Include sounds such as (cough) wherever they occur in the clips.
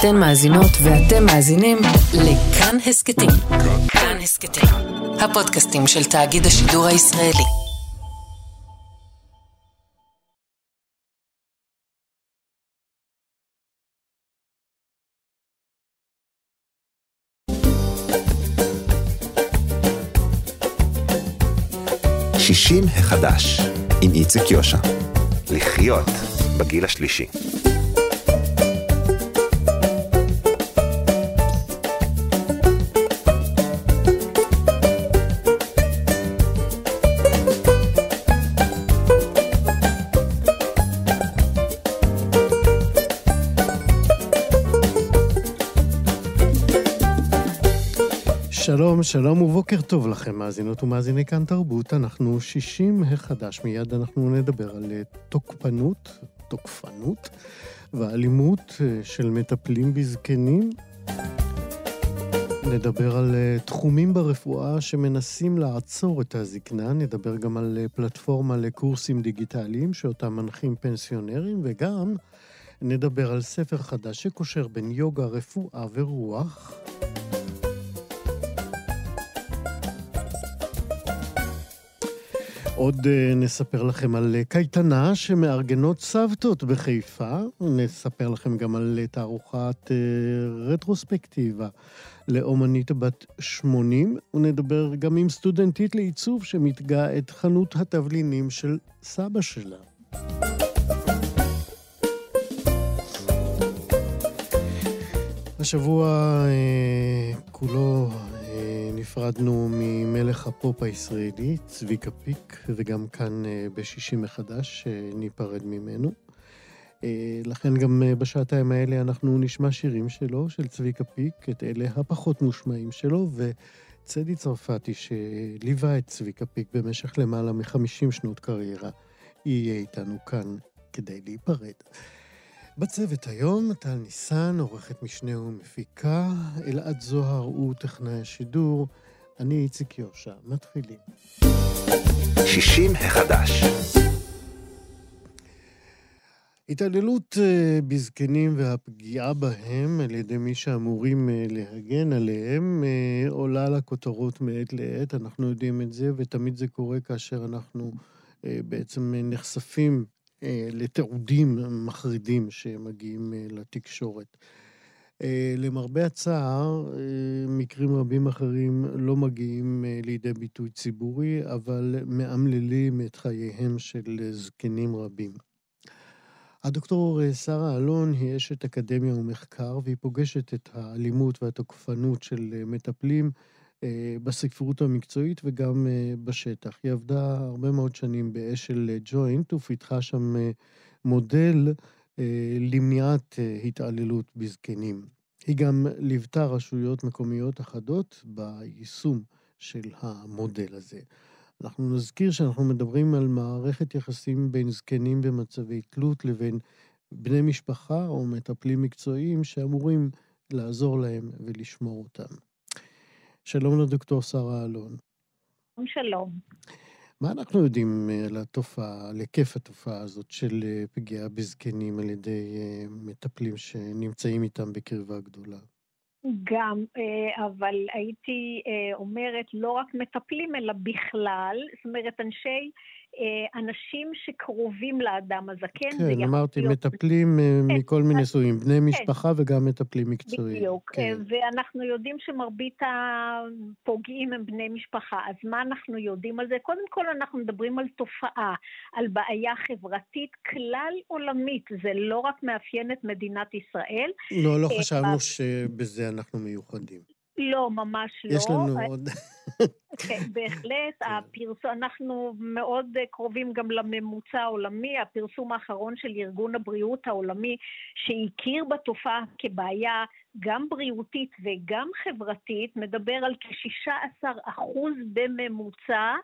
אתן מאזינות ואתם מאזינים לכאן הסכתים. כאן הסכתים, הפודקאסטים של תאגיד השידור הישראלי. שישים החדש, עם איציק יושע. לחיות בגיל השלישי. שלום, שלום ובוקר טוב לכם, מאזינות ומאזיני כאן תרבות. אנחנו 60 החדש, מיד אנחנו נדבר על אה, תוקפנות, תוקפנות ואלימות אה, של מטפלים בזקנים. נדבר על אה, תחומים ברפואה שמנסים לעצור את הזקנה, נדבר גם על פלטפורמה לקורסים דיגיטליים שאותם מנחים פנסיונרים, וגם נדבר על ספר חדש שקושר בין יוגה, רפואה ורוח. עוד uh, נספר לכם על uh, קייטנה שמארגנות סבתות בחיפה. נספר לכם גם על uh, תערוכת רטרוספקטיבה לאומנית בת 80, ונדבר גם עם סטודנטית לעיצוב שמתגה את חנות התבלינים של סבא שלה. השבוע כולו נפרדנו ממלך הפופ הישראלי, צביקה פיק, וגם כאן אה, בשישי מחדש אה, ניפרד ממנו. אה, לכן גם בשעתיים האלה אנחנו נשמע שירים שלו, של צביקה פיק, את אלה הפחות מושמעים שלו, וצדי צרפתי, שליווה את צביקה פיק במשך למעלה מ-50 שנות קריירה, יהיה איתנו כאן כדי להיפרד. בצוות היום, טל ניסן, עורכת משנה ומפיקה, אלעד זוהר הוא טכנאי השידור, אני איציק יושע. מתחילים. 60 החדש התעללות אה, בזקנים והפגיעה בהם על ידי מי שאמורים אה, להגן עליהם אה, עולה לכותרות מעת לעת, אנחנו יודעים את זה, ותמיד זה קורה כאשר אנחנו בעצם נחשפים לתיעודים מחרידים שמגיעים אה, לתקשורת. אה, למרבה הצער, מקרים רבים אחרים לא מגיעים לידי ביטוי ציבורי, אבל מאמללים את חייהם של זקנים רבים. הדוקטור שרה אלון היא אשת אקדמיה ומחקר, והיא פוגשת את האלימות והתוקפנות של מטפלים אה, בספרות המקצועית וגם אה, בשטח. היא עבדה הרבה מאוד שנים באשל ג'וינט ופיתחה שם אה, מודל למניעת התעללות בזקנים. היא גם ליוותה רשויות מקומיות אחדות ביישום של המודל הזה. אנחנו נזכיר שאנחנו מדברים על מערכת יחסים בין זקנים במצבי תלות לבין בני משפחה או מטפלים מקצועיים שאמורים לעזור להם ולשמור אותם. שלום לדוקטור שרה אלון. שלום. מה אנחנו יודעים אה, על התופעה, על היקף התופעה הזאת של אה, פגיעה בזקנים על ידי אה, מטפלים שנמצאים איתם בקרבה גדולה? גם, אבל הייתי אומרת לא רק מטפלים, אלא בכלל, זאת אומרת, אנשי אנשים שקרובים לאדם הזקן. כן, אמרתי, להיות... מטפלים אה, כן, מכל מיני סוגים, בני כן. משפחה וגם מטפלים מקצועיים. בדיוק, כן. ואנחנו יודעים שמרבית הפוגעים הם בני משפחה, אז מה אנחנו יודעים על זה? קודם כל אנחנו מדברים על תופעה, על בעיה חברתית כלל עולמית, זה לא רק מאפיין את מדינת ישראל. לא, לא חשבנו שבזה אנחנו מיוחדים. לא, ממש לא. יש לנו עוד. (laughs) כן, בהחלט. כן. הפרסום, אנחנו מאוד קרובים גם לממוצע העולמי. הפרסום האחרון של ארגון הבריאות העולמי, שהכיר בתופעה כבעיה גם בריאותית וגם חברתית, מדבר על כ-16% בממוצע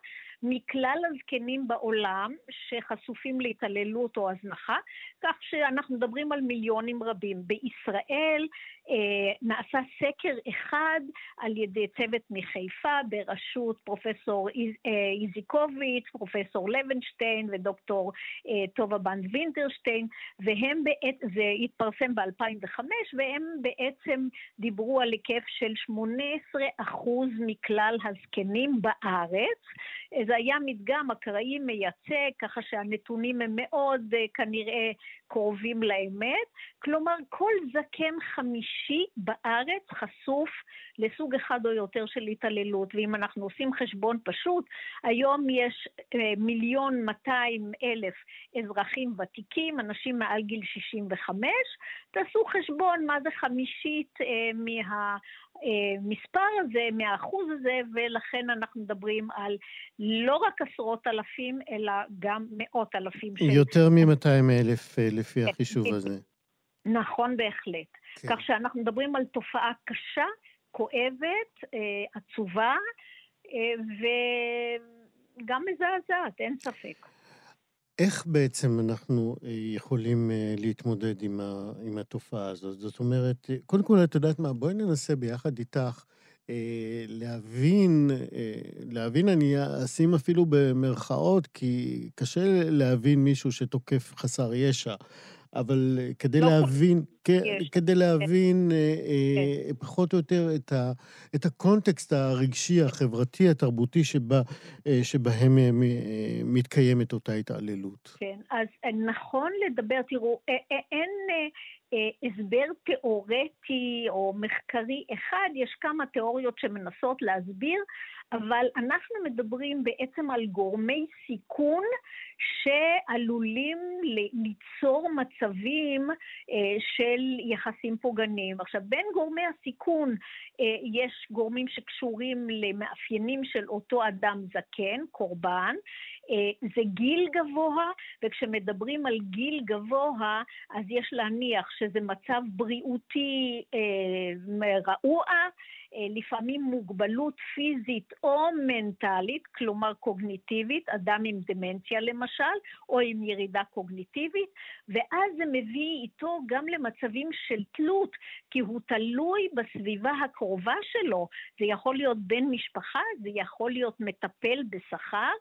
מכלל הזקנים בעולם שחשופים להתעללות או הזנחה, כך שאנחנו מדברים על מיליונים רבים. בישראל אה, נעשה סקר אחד על ידי צוות מחיפה בראשות פרופסור איזיקוביץ', פרופסור לוינשטיין ודוקטור טובה בנד וינטרשטיין, והם בעצם, זה התפרסם ב-2005, והם בעצם דיברו על היקף של 18% מכלל הזקנים בארץ. זה היה מדגם אקראי מייצג, ככה שהנתונים הם מאוד כנראה קרובים לאמת. כלומר, כל זקן חמישי בארץ חשוף לסוג אחד או יותר של התעללות, ואם אנחנו עושים חשבון פשוט, היום יש מיליון 200 אלף אזרחים ותיקים, אנשים מעל גיל 65, תעשו חשבון מה זה חמישית מה... מספר הזה, מהאחוז הזה, ולכן אנחנו מדברים על לא רק עשרות אלפים, אלא גם מאות אלפים של... יותר מ-200 אלף לפי החישוב הזה. נכון בהחלט. כן. כך שאנחנו מדברים על תופעה קשה, כואבת, עצובה, וגם מזעזעת, אין ספק. איך בעצם אנחנו יכולים להתמודד עם, ה, עם התופעה הזאת? זאת אומרת, קודם כל, את יודעת מה, בואי ננסה ביחד איתך להבין, להבין אני אשים אפילו במרכאות, כי קשה להבין מישהו שתוקף חסר ישע. אבל כדי לא להבין, כן, כדי להבין כן. אה, פחות או יותר את, ה, את הקונטקסט הרגשי, החברתי, התרבותי שבה, אה, שבהם אה, מתקיימת אותה התעללות. כן, אז נכון לדבר, תראו, אין הסבר תיאורטי או מחקרי אחד, יש כמה תיאוריות שמנסות להסביר, אבל אנחנו מדברים בעצם על גורמי סיכון שעלולים ליצור מצבים אה, של יחסים פוגעניים. עכשיו, בין גורמי הסיכון אה, יש גורמים שקשורים למאפיינים של אותו אדם זקן, קורבן, אה, זה גיל גבוה, וכשמדברים על גיל גבוה, אז יש להניח שזה מצב בריאותי רעוע, אה, לפעמים מוגבלות פיזית או מנטלית, כלומר קוגניטיבית, אדם עם דמנציה למשל, או עם ירידה קוגניטיבית, ואז זה מביא איתו גם למצבים של תלות, כי הוא תלוי בסביבה הקרובה שלו. זה יכול להיות בן משפחה, זה יכול להיות מטפל בשכר,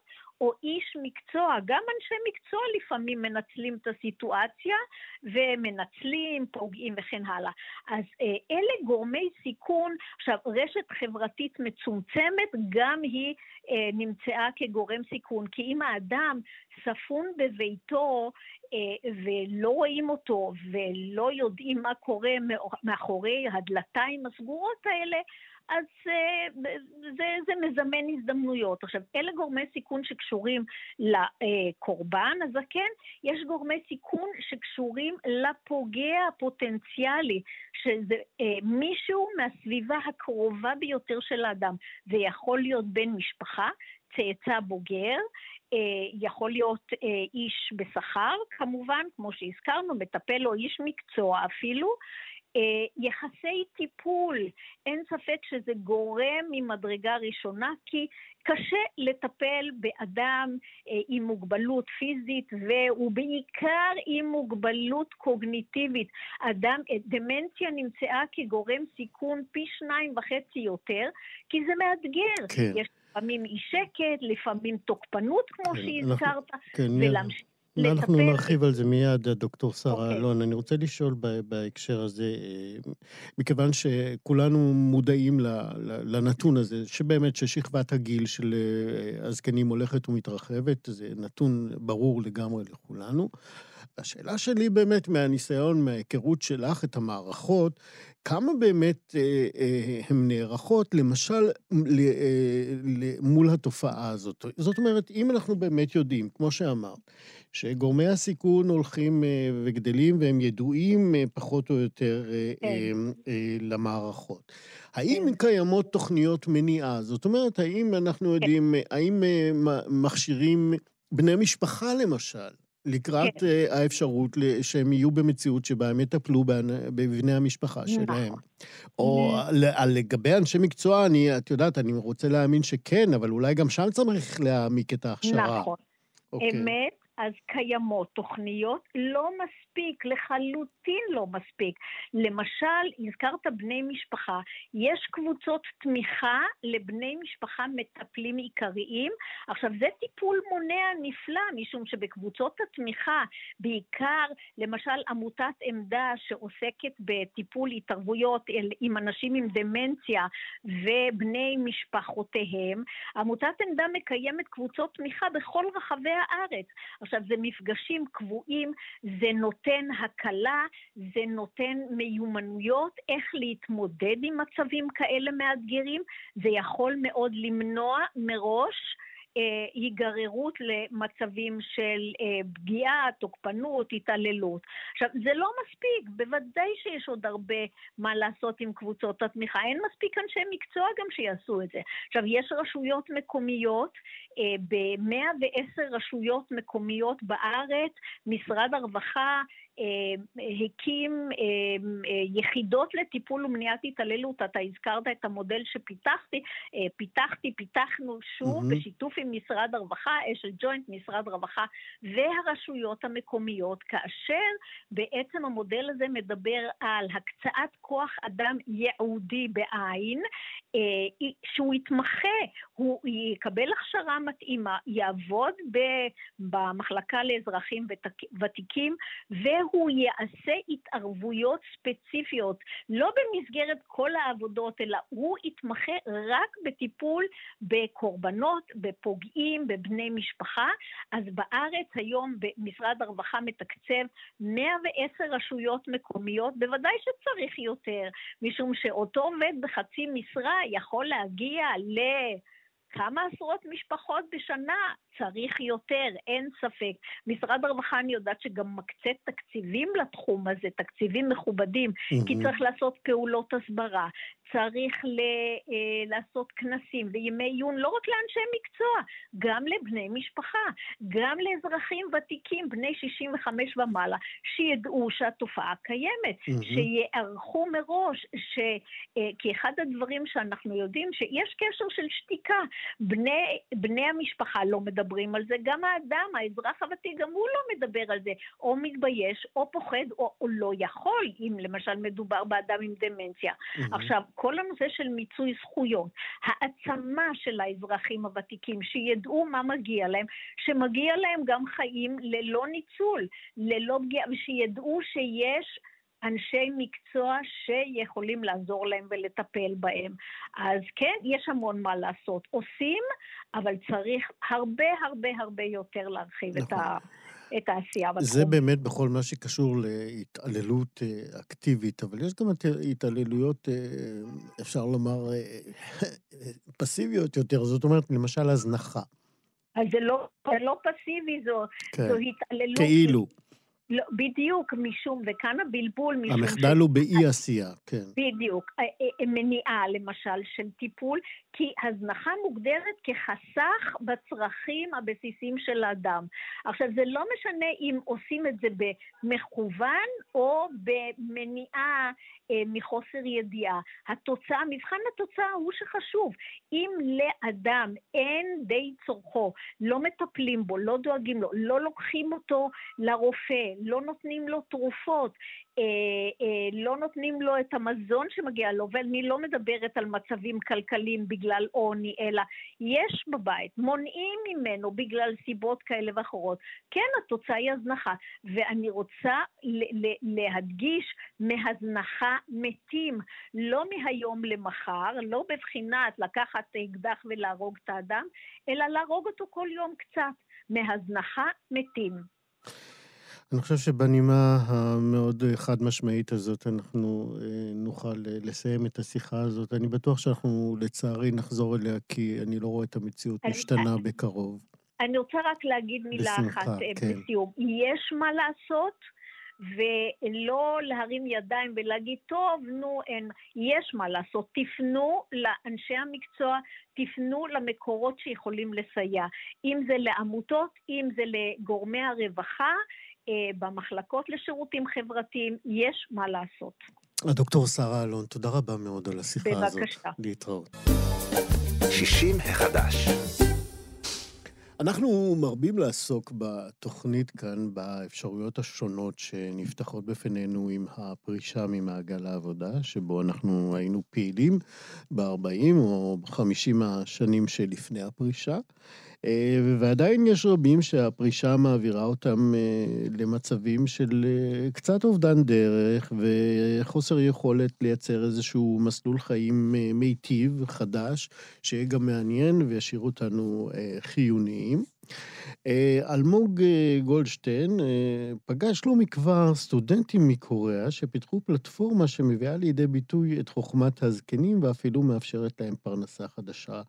או איש מקצוע, גם אנשי מקצוע לפעמים מנצלים את הסיטואציה ומנצלים, פוגעים וכן הלאה. אז אה, אלה גורמי סיכון. עכשיו, רשת חברתית מצומצמת, גם היא אה, נמצאה כגורם סיכון, כי אם האדם ספון בביתו אה, ולא רואים אותו ולא יודעים מה קורה מאחורי הדלתיים הסגורות האלה, אז אה, זה, זה מזמן הזדמנויות. עכשיו, אלה גורמי סיכון שקשורים לקורבן הזקן, יש גורמי סיכון שקשורים לפוגע הפוטנציאלי, שזה אה, מישהו מהסביבה הקרובה ביותר של האדם. זה יכול להיות בן משפחה, צאצא בוגר, אה, יכול להיות איש בשכר, כמובן, כמו שהזכרנו, מטפל או איש מקצוע אפילו, אה, יחסי טיפול, אין ספק שזה גורם ממדרגה ראשונה, כי קשה לטפל באדם אה, עם מוגבלות פיזית ובעיקר עם מוגבלות קוגניטיבית. אדם, אה, דמנציה נמצאה כגורם סיכון פי שניים וחצי יותר, כי זה מאתגר. כן. יש לפעמים אי שקט, לפעמים תוקפנות, כמו כן, שהזכרת, כן, ולהמשיך. לטפל... אנחנו נרחיב על זה מיד, דוקטור שרה okay. אוקיי. אלון. אני רוצה לשאול בהקשר הזה, אה, מכיוון שכולנו מודעים לנתון הזה, שבאמת ששכבת הגיל של אה, הזקנים הולכת ומתרחבת, זה נתון ברור לגמרי לכולנו. השאלה שלי באמת, מהניסיון, מההיכרות שלך את המערכות, כמה באמת אה, אה, הן נערכות, למשל, ל, אה, מול התופעה הזאת? זאת אומרת, אם אנחנו באמת יודעים, כמו שאמרת, שגורמי הסיכון הולכים אה, וגדלים והם ידועים אה, פחות או יותר אה, כן. למערכות. האם כן. קיימות תוכניות מניעה? זאת אומרת, האם אנחנו כן. יודעים, האם מכשירים בני משפחה למשל, לקראת כן. האפשרות שהם יהיו במציאות שבה הם יטפלו בבני המשפחה. שלהם. נכון. או לגבי אנשי מקצוע, אני, את יודעת, אני רוצה להאמין שכן, אבל אולי גם שם צריך להעמיק את ההכשרה. נכון. אוקיי. אמת, אז קיימות תוכניות, לא מספיק. מספיק, לחלוטין לא מספיק. למשל, הזכרת בני משפחה, יש קבוצות תמיכה לבני משפחה מטפלים עיקריים. עכשיו, זה טיפול מונע נפלא, משום שבקבוצות התמיכה, בעיקר, למשל, עמותת עמדה שעוסקת בטיפול התערבויות עם אנשים עם דמנציה ובני משפחותיהם, עמותת עמדה מקיימת קבוצות תמיכה בכל רחבי הארץ. עכשיו, זה מפגשים קבועים, זה נותן הקלה, זה נותן מיומנויות איך להתמודד עם מצבים כאלה מאתגרים, זה יכול מאוד למנוע מראש היגררות למצבים של אה, פגיעה, תוקפנות, התעללות. עכשיו, זה לא מספיק, בוודאי שיש עוד הרבה מה לעשות עם קבוצות התמיכה. אין מספיק אנשי מקצוע גם שיעשו את זה. עכשיו, יש רשויות מקומיות, אה, ב-110 רשויות מקומיות בארץ, משרד הרווחה אה, הקים אה, יחידות לטיפול ומניעת התעללות. אתה הזכרת את המודל שפיתחתי, פיתחתי, פיתחנו שוב mm-hmm. בשיתוף עם משרד הרווחה, אשל ג'וינט, משרד הרווחה והרשויות המקומיות, כאשר בעצם המודל הזה מדבר על הקצאת כוח אדם ייעודי בעין, שהוא יתמחה, הוא יקבל הכשרה מתאימה, יעבוד במחלקה לאזרחים ותיקים, והוא יעשה התערבויות ספציפיות, לא במסגרת כל העבודות, אלא הוא יתמחה רק בטיפול בקורבנות, בפוגעים, בבני משפחה. אז בארץ היום משרד הרווחה מתקצב 110 רשויות מקומיות, בוודאי שצריך יותר, משום שאותו עובד בחצי משרה יכול להגיע ל... כמה עשרות משפחות בשנה צריך יותר, אין ספק. משרד הרווחה, אני יודעת שגם מקצה תקציבים לתחום הזה, תקציבים מכובדים, mm-hmm. כי צריך לעשות פעולות הסברה, צריך ל, אה, לעשות כנסים וימי עיון לא רק לאנשי מקצוע, גם לבני משפחה, גם לאזרחים ותיקים, בני 65 ומעלה, שידעו שהתופעה קיימת, mm-hmm. שיערכו מראש, ש, אה, כי אחד הדברים שאנחנו יודעים, שיש קשר של שתיקה. בני, בני המשפחה לא מדברים על זה, גם האדם, האזרח הוותיק, גם הוא לא מדבר על זה, או מתבייש, או פוחד, או, או לא יכול, אם למשל מדובר באדם עם דמנציה. Mm-hmm. עכשיו, כל הנושא של מיצוי זכויות, העצמה של האזרחים הוותיקים, שידעו מה מגיע להם, שמגיע להם גם חיים ללא ניצול, ללא פגיעה, ושידעו שיש... אנשי מקצוע שיכולים לעזור להם ולטפל בהם. אז כן, יש המון מה לעשות. עושים, אבל צריך הרבה הרבה הרבה יותר להרחיב נכון. את ה... את העשייה בתחום. זה באמת בכל מה שקשור להתעללות אה, אקטיבית, אבל יש גם התעללויות, אה, אפשר לומר, אה, פסיביות יותר, זאת אומרת, למשל הזנחה. אז זה לא, זה לא פסיבי, זו, כן. זו התעללות. כאילו. לא, בדיוק, משום, וכאן הבלבול משום... המחדל ש... הוא באי עשייה, כן. בדיוק. אה, אה, אה, מניעה, למשל, של טיפול, כי הזנחה מוגדרת כחסך בצרכים הבסיסיים של האדם. עכשיו, זה לא משנה אם עושים את זה במכוון או במניעה אה, מחוסר ידיעה. התוצאה, מבחן התוצאה הוא שחשוב. אם לאדם אין די צורכו, לא מטפלים בו, לא דואגים לו, לא לוקחים אותו לרופא, לא נותנים לו תרופות, אה, אה, לא נותנים לו את המזון שמגיע לו, ואני לא מדברת על מצבים כלכליים בגלל עוני, אלא יש בבית, מונעים ממנו בגלל סיבות כאלה ואחרות. כן, התוצאה היא הזנחה, ואני רוצה להדגיש, מהזנחה מתים, לא מהיום למחר, לא בבחינת לקחת אקדח ולהרוג את האדם, אלא להרוג אותו כל יום קצת. מהזנחה מתים. אני חושב שבנימה המאוד חד משמעית הזאת אנחנו אה, נוכל אה, לסיים את השיחה הזאת. אני בטוח שאנחנו לצערי נחזור אליה, כי אני לא רואה את המציאות משתנה בקרוב. אני רוצה רק להגיד מילה בשמחה, אחת אה, כן. בסיום. יש מה לעשות, ולא להרים ידיים ולהגיד, טוב, נו, אין, יש מה לעשות. תפנו לאנשי המקצוע, תפנו למקורות שיכולים לסייע. אם זה לעמותות, אם זה לגורמי הרווחה, אה, במחלקות לשירותים חברתיים, יש מה לעשות. הדוקטור שרה אלון, תודה רבה מאוד על השיחה בבקשה. הזאת. להתראות. 60 החדש. אנחנו מרבים לעסוק בתוכנית כאן באפשרויות השונות שנפתחות בפנינו עם הפרישה ממעגל העבודה, שבו אנחנו היינו פעילים ב-40 או ב-50 השנים שלפני הפרישה. אה, ועדיין יש רבים שהפרישה מעבירה אותם אה, למצבים של אה, קצת אובדן דרך וחוסר יכולת לייצר איזשהו מסלול חיים מיטיב, חדש, שיהיה גם מעניין וישאיר אותנו חיוניים. אלמוג גולדשטיין פגש לא מכבר סטודנטים מקוריאה שפיתחו פלטפורמה שמביאה לידי ביטוי את חוכמת הזקנים ואפילו מאפשרת להם פרנסה חדשה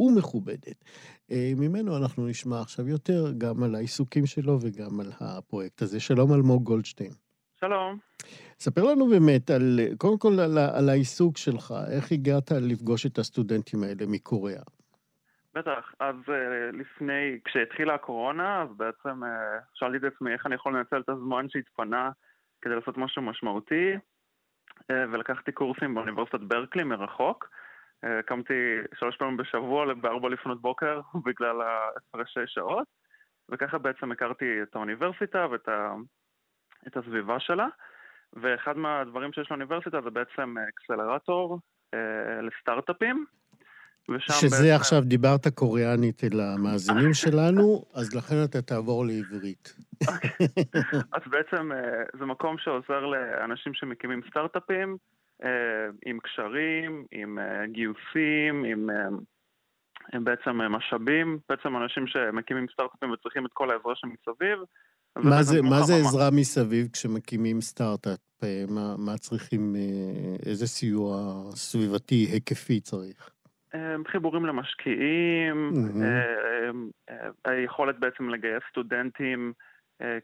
ומכובדת. אה, ממנו אנחנו נשמע עכשיו יותר גם על העיסוקים שלו וגם על הפרויקט הזה. שלום אלמוג גולדשטיין. שלום. ספר לנו באמת על, קודם כל על, על העיסוק שלך, איך הגעת לפגוש את הסטודנטים האלה מקוריאה? בטח, אז uh, לפני, כשהתחילה הקורונה, אז בעצם uh, שאלתי את עצמי איך אני יכול לנצל את הזמן שהתפנה כדי לעשות משהו משמעותי, uh, ולקחתי קורסים באוניברסיטת ברקלי מרחוק. אה, קמתי שלוש פעמים בשבוע בארבע לפנות בוקר (laughs) בגלל ההפרשי שעות, וככה בעצם הכרתי את האוניברסיטה ואת ה... את הסביבה שלה. ואחד מהדברים שיש לאוניברסיטה זה בעצם אקסלרטור אה, לסטארט-אפים. שזה בעצם... עכשיו דיברת קוריאנית אל המאזינים (laughs) שלנו, אז לכן אתה תעבור לעברית. (laughs) אז (laughs) בעצם אה, זה מקום שעוזר לאנשים שמקימים סטארט-אפים, אה, עם קשרים, עם אה, גיוסים, עם, עם בעצם משאבים, בעצם אנשים שמקימים סטארט-אפים וצריכים את כל העזרה שמסביב. מה זה, מה זה עזרה מסביב כשמקימים סטארט-אפ? מה, מה צריכים, איזה סיוע סביבתי, היקפי צריך? חיבורים למשקיעים, mm-hmm. היכולת בעצם לגייס סטודנטים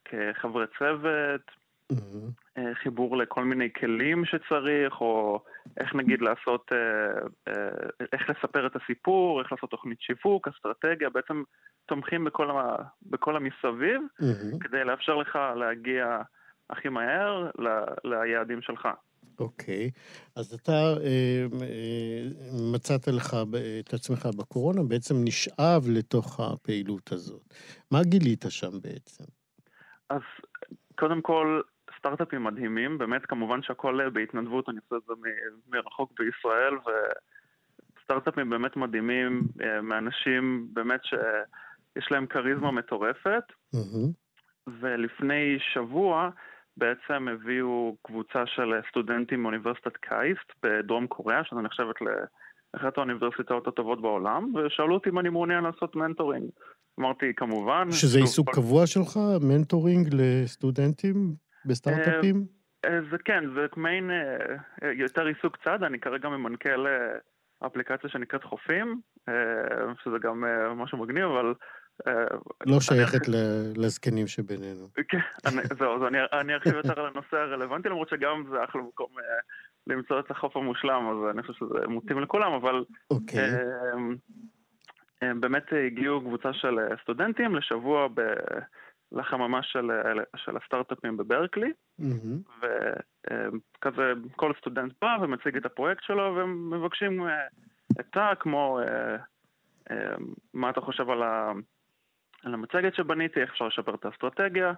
כחברי צוות, Mm-hmm. חיבור לכל מיני כלים שצריך, או איך נגיד לעשות, אה, אה, איך לספר את הסיפור, איך לעשות תוכנית שיווק, אסטרטגיה, בעצם תומכים בכל, ה, בכל המסביב, mm-hmm. כדי לאפשר לך להגיע הכי מהר ל, ליעדים שלך. אוקיי. אז אתה אה, אה, מצאת לך את עצמך בקורונה, בעצם נשאב לתוך הפעילות הזאת. מה גילית שם בעצם? אז קודם כל, סטארט-אפים מדהימים, באמת כמובן שהכל אה, בהתנדבות, אני עושה את זה מרחוק בישראל, וסטארט-אפים באמת מדהימים, מאנשים באמת שיש להם כריזמה מטורפת. ולפני שבוע בעצם הביאו קבוצה של סטודנטים מאוניברסיטת KAIST בדרום קוריאה, שזה נחשבת לאחת האוניברסיטאות הטובות בעולם, ושאלו אותי אם אני מעוניין לעשות mentoring. אמרתי, כמובן. שזה עיסוק כל... קבוע שלך, mentoring לסטודנטים? בסטארט-אפים? אה, אה, זה כן, זה מעין אה, יותר עיסוק צד, אני כרגע ממנכ"ל אפליקציה שנקראת חופים, שזה גם משהו מגניב, אבל... לא שייכת לזקנים שבינינו. כן, זהו, אז אני ארחיב יותר על הנושא הרלוונטי, למרות שגם זה אחלה מקום למצוא את החוף המושלם, אז אני חושב שזה מותאים לכולם, אבל... אוקיי. באמת הגיעו קבוצה של סטודנטים לשבוע לחממה של, של הסטארט-אפים בברקלי, mm-hmm. וכזה כל סטודנט בא ומציג את הפרויקט שלו, והם מבקשים אה, עצה כמו אה, אה, מה אתה חושב על, על המצגת שבניתי, איך אפשר לשפר את האסטרטגיה,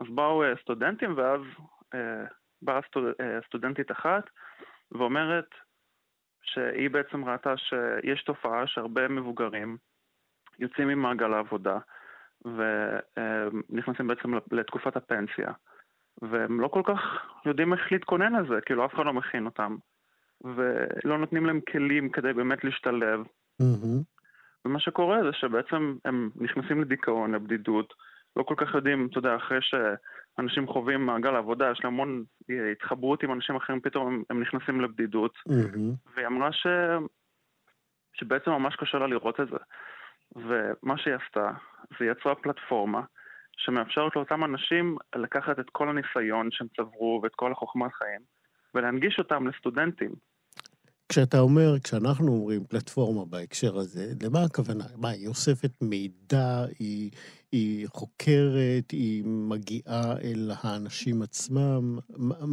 אז באו סטודנטים ואז באה סטודנטית אחת ואומרת שהיא בעצם ראתה שיש תופעה שהרבה מבוגרים יוצאים ממעגל העבודה, ונכנסים בעצם לתקופת הפנסיה. והם לא כל כך יודעים איך להתכונן לזה, כאילו אף אחד לא מכין אותם. ולא נותנים להם כלים כדי באמת להשתלב. Mm-hmm. ומה שקורה זה שבעצם הם נכנסים לדיכאון, לבדידות, לא כל כך יודעים, אתה יודע, אחרי שאנשים חווים מעגל עבודה, יש להם המון התחברות עם אנשים אחרים, פתאום הם, הם נכנסים לבדידות. Mm-hmm. והיא אמרה ש... שבעצם ממש קשה לה לראות את זה. ומה שהיא עשתה, זה יצרה פלטפורמה שמאפשרת לאותם אנשים לקחת את כל הניסיון שהם צברו ואת כל החוכמת חיים ולהנגיש אותם לסטודנטים. כשאתה אומר, כשאנחנו אומרים פלטפורמה בהקשר הזה, למה הכוונה? מה, היא אוספת מידע, היא, היא חוקרת, היא מגיעה אל האנשים עצמם?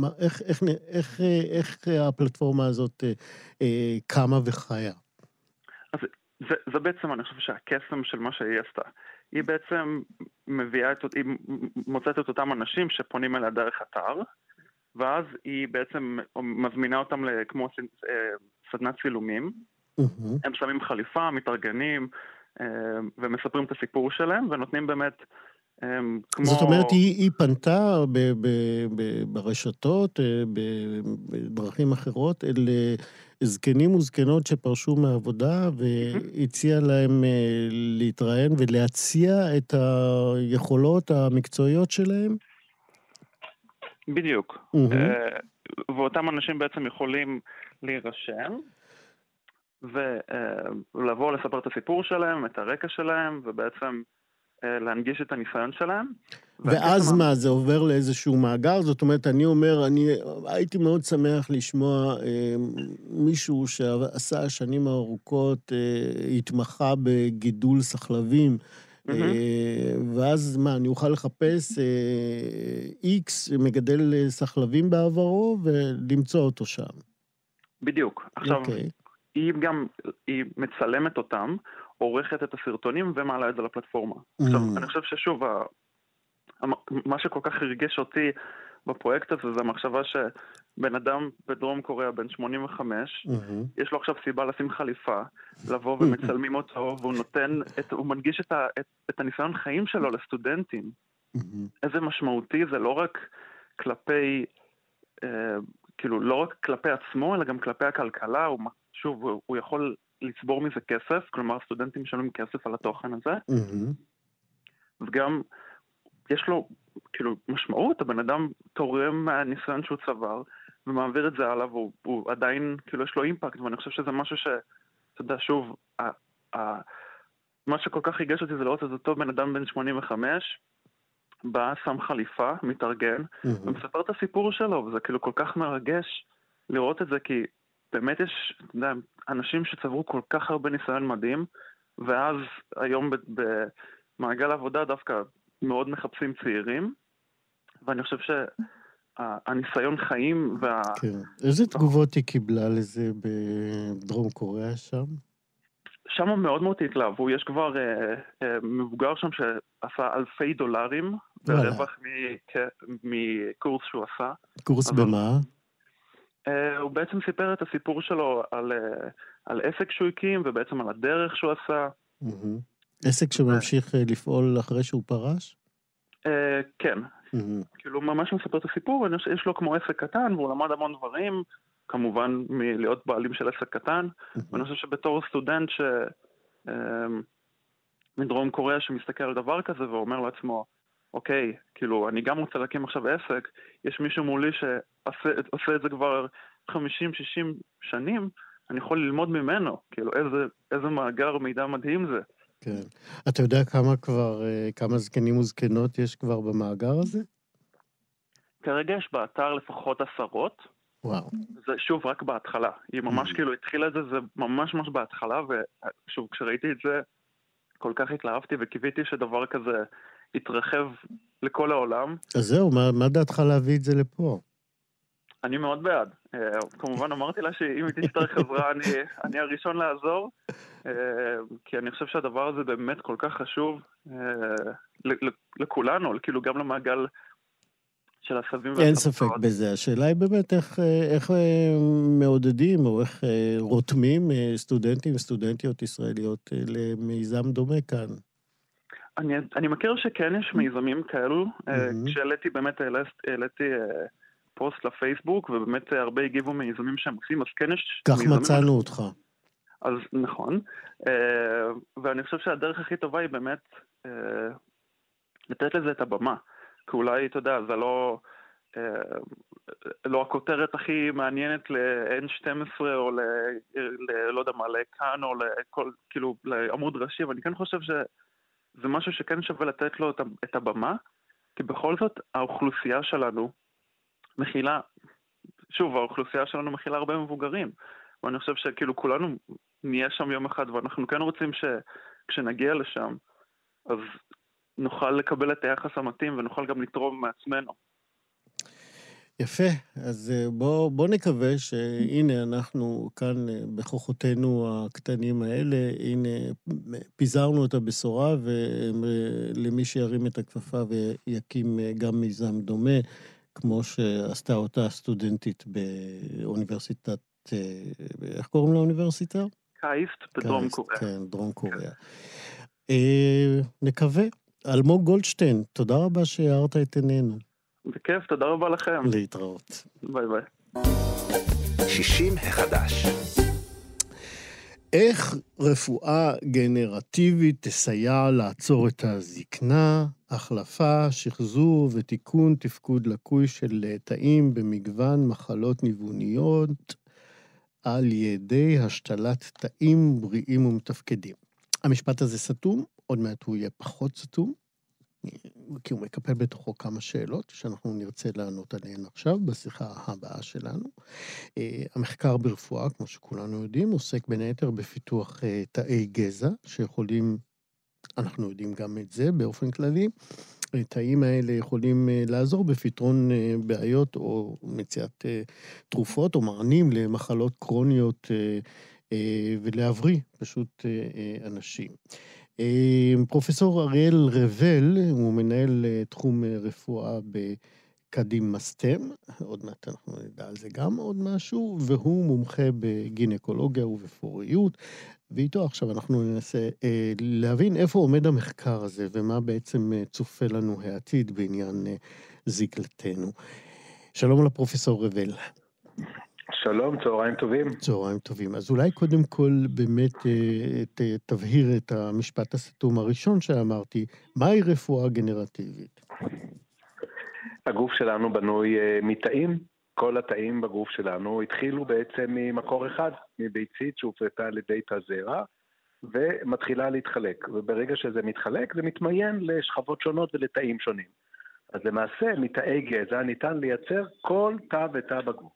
מה, איך, איך, איך, איך הפלטפורמה הזאת אה, אה, קמה וחיה? אז זה, זה בעצם, אני חושב שהקסם של מה שהיא עשתה. היא בעצם מביאה את, היא מוצאת את אותם אנשים שפונים אליה דרך אתר, ואז היא בעצם מזמינה אותם כמו סדנת צילומים. Mm-hmm. הם שמים חליפה, מתארגנים, ומספרים את הסיפור שלהם, ונותנים באמת כמו... זאת אומרת, היא, היא פנתה ב, ב, ב, ברשתות, אה, בדרכים אחרות, אל אה, זקנים וזקנות שפרשו מעבודה, והציעה להם אה, להתראיין ולהציע את היכולות המקצועיות שלהם? בדיוק. Mm-hmm. ואותם אנשים בעצם יכולים להירשם. ולבוא לספר את הסיפור שלהם, את הרקע שלהם, ובעצם אה, להנגיש את הניסיון שלהם. ואז מה, זה עובר לאיזשהו מאגר? זאת אומרת, אני אומר, אני הייתי מאוד שמח לשמוע אה, מישהו שעשה שנים ארוכות, אה, התמחה בגידול סחלבים. אה, ואז מה, אני אוכל לחפש איקס אה, מגדל אה, סחלבים בעברו ולמצוא אותו שם. בדיוק. עכשיו, okay. אוקיי. היא גם, היא מצלמת אותם, עורכת את הסרטונים ומעלה את זה לפלטפורמה. Mm. עכשיו, אני חושב ששוב, מה שכל כך הרגש אותי בפרויקט הזה זה המחשבה שבן אדם בדרום קוריאה, בן 85, mm-hmm. יש לו עכשיו סיבה לשים חליפה, לבוא ומצלמים אותו, והוא נותן, את, הוא מנגיש את, ה, את, את הניסיון חיים שלו לסטודנטים. Mm-hmm. איזה משמעותי זה לא רק כלפי, אה, כאילו, לא רק כלפי עצמו, אלא גם כלפי הכלכלה, הוא, שוב, הוא, הוא יכול לצבור מזה כסף, כלומר סטודנטים משלמים כסף על התוכן הזה, mm-hmm. וגם יש לו כאילו משמעות, הבן אדם תורם מהניסיון שהוא צבר ומעביר את זה הלאה והוא עדיין, כאילו יש לו אימפקט ואני חושב שזה משהו ש... אתה יודע, שוב, ה, ה, מה שכל כך ריגש אותי זה לראות את אותו בן אדם בן 85, בא, שם חליפה, מתארגן, mm-hmm. ומספר את הסיפור שלו, וזה כאילו כל כך מרגש לראות את זה, כי באמת יש, אתה יודע, אנשים שצברו כל כך הרבה ניסיון מדהים, ואז היום במעגל העבודה דווקא מאוד מחפשים צעירים, ואני חושב שהניסיון חיים וה... כן. איזה תגובות היא קיבלה לזה בדרום קוריאה שם? שם מאוד מאוד התלהבו, יש כבר אה, אה, מבוגר שם שעשה אלפי דולרים ברווח מקורס שהוא עשה. קורס במה? Uh, הוא בעצם סיפר את הסיפור שלו על, uh, על עסק שהוא הקים ובעצם על הדרך שהוא עשה. Mm-hmm. עסק שממשיך uh, לפעול אחרי שהוא פרש? Uh, כן. כאילו, ממש מספר את הסיפור, יש לו כמו עסק קטן והוא למד המון דברים, כמובן מלהיות בעלים של עסק קטן. ואני חושב שבתור סטודנט ש... מדרום קוריאה שמסתכל על דבר כזה ואומר לעצמו, אוקיי, כאילו, אני גם רוצה להקים עכשיו עסק, יש מישהו מולי שעושה את זה כבר 50-60 שנים, אני יכול ללמוד ממנו, כאילו, איזה, איזה מאגר מידע מדהים זה. כן. אתה יודע כמה כבר, אה, כמה זקנים וזקנות יש כבר במאגר הזה? כרגע יש באתר לפחות עשרות. וואו. זה שוב רק בהתחלה. היא ממש mm. כאילו התחילה את זה, זה ממש ממש בהתחלה, ושוב, כשראיתי את זה, כל כך התלהבתי וקיוויתי שדבר כזה יתרחב לכל העולם. אז זהו, מה, מה דעתך להביא את זה לפה? אני מאוד בעד. Uh, כמובן אמרתי לה שאם היא תצטרך עזרה, אני, אני הראשון לעזור, uh, כי אני חושב שהדבר הזה באמת כל כך חשוב uh, לכולנו, כאילו גם למעגל של הסבים והסבתות. אין ספק בזה. השאלה היא באמת איך, איך מעודדים או איך רותמים סטודנטים וסטודנטיות ישראליות למיזם דומה כאן. אני, אני מכיר שכן יש מיזמים כאלו. Mm-hmm. כשהעליתי באמת, העליתי פוסט לפייסבוק, ובאמת הרבה הגיבו מיזמים שהם עושים, אז כן יש... כך מצאנו אותך. אז נכון, ואני חושב שהדרך הכי טובה היא באמת לתת לזה את הבמה. כי אולי, אתה יודע, זה לא... לא הכותרת הכי מעניינת ל-N12 או ל... ל... לא יודע מה, לכאן או לכל, כאילו, לעמוד ראשי, אבל אני כן חושב ש... זה משהו שכן שווה לתת לו את הבמה, כי בכל זאת האוכלוסייה שלנו מכילה, שוב, האוכלוסייה שלנו מכילה הרבה מבוגרים, ואני חושב שכאילו כולנו נהיה שם יום אחד, ואנחנו כן רוצים שכשנגיע לשם, אז נוכל לקבל את היחס המתאים ונוכל גם לתרום מעצמנו. יפה, אז אה, בוא, בוא נקווה שהנה אנחנו כאן אה, בכוחותינו הקטנים האלה, הנה פיזרנו את הבשורה, ולמי שירים את הכפפה ויקים גם מיזם דומה, כמו שעשתה אותה סטודנטית באוניברסיטת, איך קוראים לאוניברסיטה? קייסט בדרום קוריאה. כן, דרום קוריאה. אה, נקווה. אלמוג גולדשטיין, תודה רבה שהארת את עינינו. בכיף, תודה רבה לכם. להתראות. ביי ביי. 60 החדש. איך רפואה גנרטיבית תסייע לעצור את הזקנה, החלפה, שחזור ותיקון תפקוד לקוי של תאים במגוון מחלות ניווניות על ידי השתלת תאים בריאים ומתפקדים. המשפט הזה סתום, עוד מעט הוא יהיה פחות סתום, כי הוא מקפל בתוכו כמה שאלות שאנחנו נרצה לענות עליהן עכשיו בשיחה הבאה שלנו. אה, המחקר ברפואה, כמו שכולנו יודעים, עוסק בין היתר בפיתוח אה, תאי גזע, שיכולים, אנחנו יודעים גם את זה באופן כללי, התאים האלה יכולים אה, לעזור בפתרון בעיות או מציאת תרופות או מענים למחלות קרוניות ולהבריא פשוט אנשים. פרופסור אריאל רבל, הוא מנהל אה, תחום אה, רפואה בקדים מסטם, עוד מעט אנחנו נדע על זה גם עוד משהו, והוא מומחה בגינקולוגיה ובפוריות, ואיתו עכשיו אנחנו ננסה אה, להבין איפה עומד המחקר הזה ומה בעצם אה, צופה לנו העתיד בעניין אה, זיקלתנו. שלום לפרופסור רבל. שלום, צהריים טובים. צהריים טובים. אז אולי קודם כל באמת אה, ת, תבהיר את המשפט הסתום הראשון שאמרתי, מהי רפואה גנרטיבית? הגוף שלנו בנוי אה, מתאים. כל התאים בגוף שלנו התחילו בעצם ממקור אחד, מביצית שהופרטה על ידי תא זרע, ומתחילה להתחלק. וברגע שזה מתחלק, זה מתמיין לשכבות שונות ולתאים שונים. אז למעשה, מתאי גזע ניתן לייצר כל תא ותא בגוף.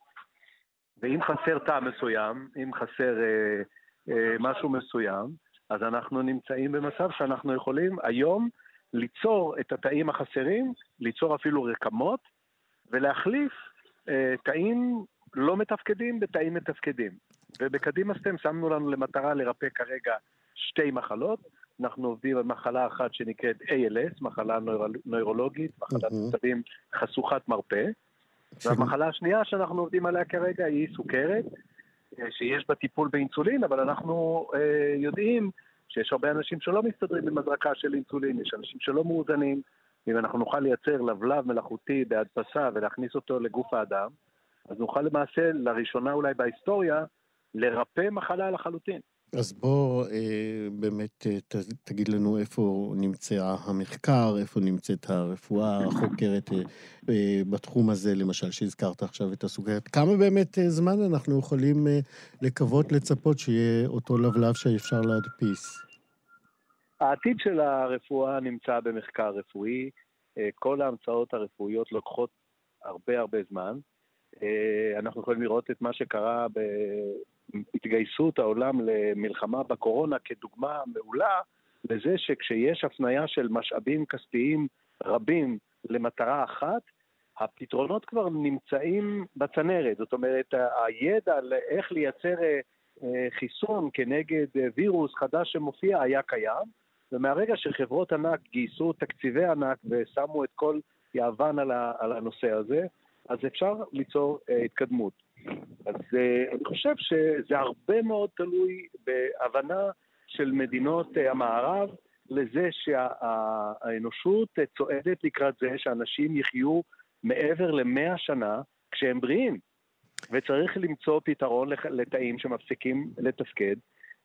ואם חסר תא מסוים, אם חסר אה, אה, משהו מסוים, אז אנחנו נמצאים במצב שאנחנו יכולים היום ליצור את התאים החסרים, ליצור אפילו רקמות, ולהחליף אה, תאים לא מתפקדים בתאים מתפקדים. ובקדימה סטם שמנו לנו למטרה לרפא כרגע שתי מחלות. אנחנו עובדים על מחלה אחת שנקראת ALS, מחלה נויר... נוירולוגית, מחלת עצבים חשוכת מרפא. (laughs) והמחלה השנייה שאנחנו עובדים עליה כרגע היא סוכרת, אה, שיש בה טיפול באינסולין, אבל אנחנו אה, יודעים שיש הרבה אנשים שלא מסתדרים עם הזרקה של אינסולין, יש אנשים שלא מאוזנים, אם אנחנו נוכל לייצר לבלב מלאכותי בהדפסה ולהכניס אותו לגוף האדם, אז נוכל למעשה, לראשונה אולי בהיסטוריה, לרפא מחלה לחלוטין. אז בוא אה, באמת אה, ת, תגיד לנו איפה נמצא המחקר, איפה נמצאת הרפואה החוקרת אה, אה, בתחום הזה, למשל, שהזכרת עכשיו את הסוכרת. כמה באמת אה, זמן אנחנו יכולים אה, לקוות, לצפות שיהיה אותו לבלב שאפשר להדפיס? העתיד של הרפואה נמצא במחקר רפואי. אה, כל ההמצאות הרפואיות לוקחות הרבה הרבה זמן. אה, אנחנו יכולים לראות את מה שקרה התגייסות העולם למלחמה בקורונה כדוגמה מעולה לזה שכשיש הפניה של משאבים כספיים רבים למטרה אחת, הפתרונות כבר נמצאים בצנרת. זאת אומרת, הידע לאיך לייצר אה, אה, חיסון כנגד אה, וירוס חדש שמופיע היה קיים, ומהרגע שחברות ענק גייסו תקציבי ענק ושמו את כל יהבן על הנושא הזה, אז אפשר ליצור התקדמות. אז uh, אני חושב שזה הרבה מאוד תלוי בהבנה של מדינות uh, המערב לזה שהאנושות שה, צועדת לקראת זה שאנשים יחיו מעבר למאה שנה כשהם בריאים. וצריך למצוא פתרון לתאים שמפסיקים לתפקד,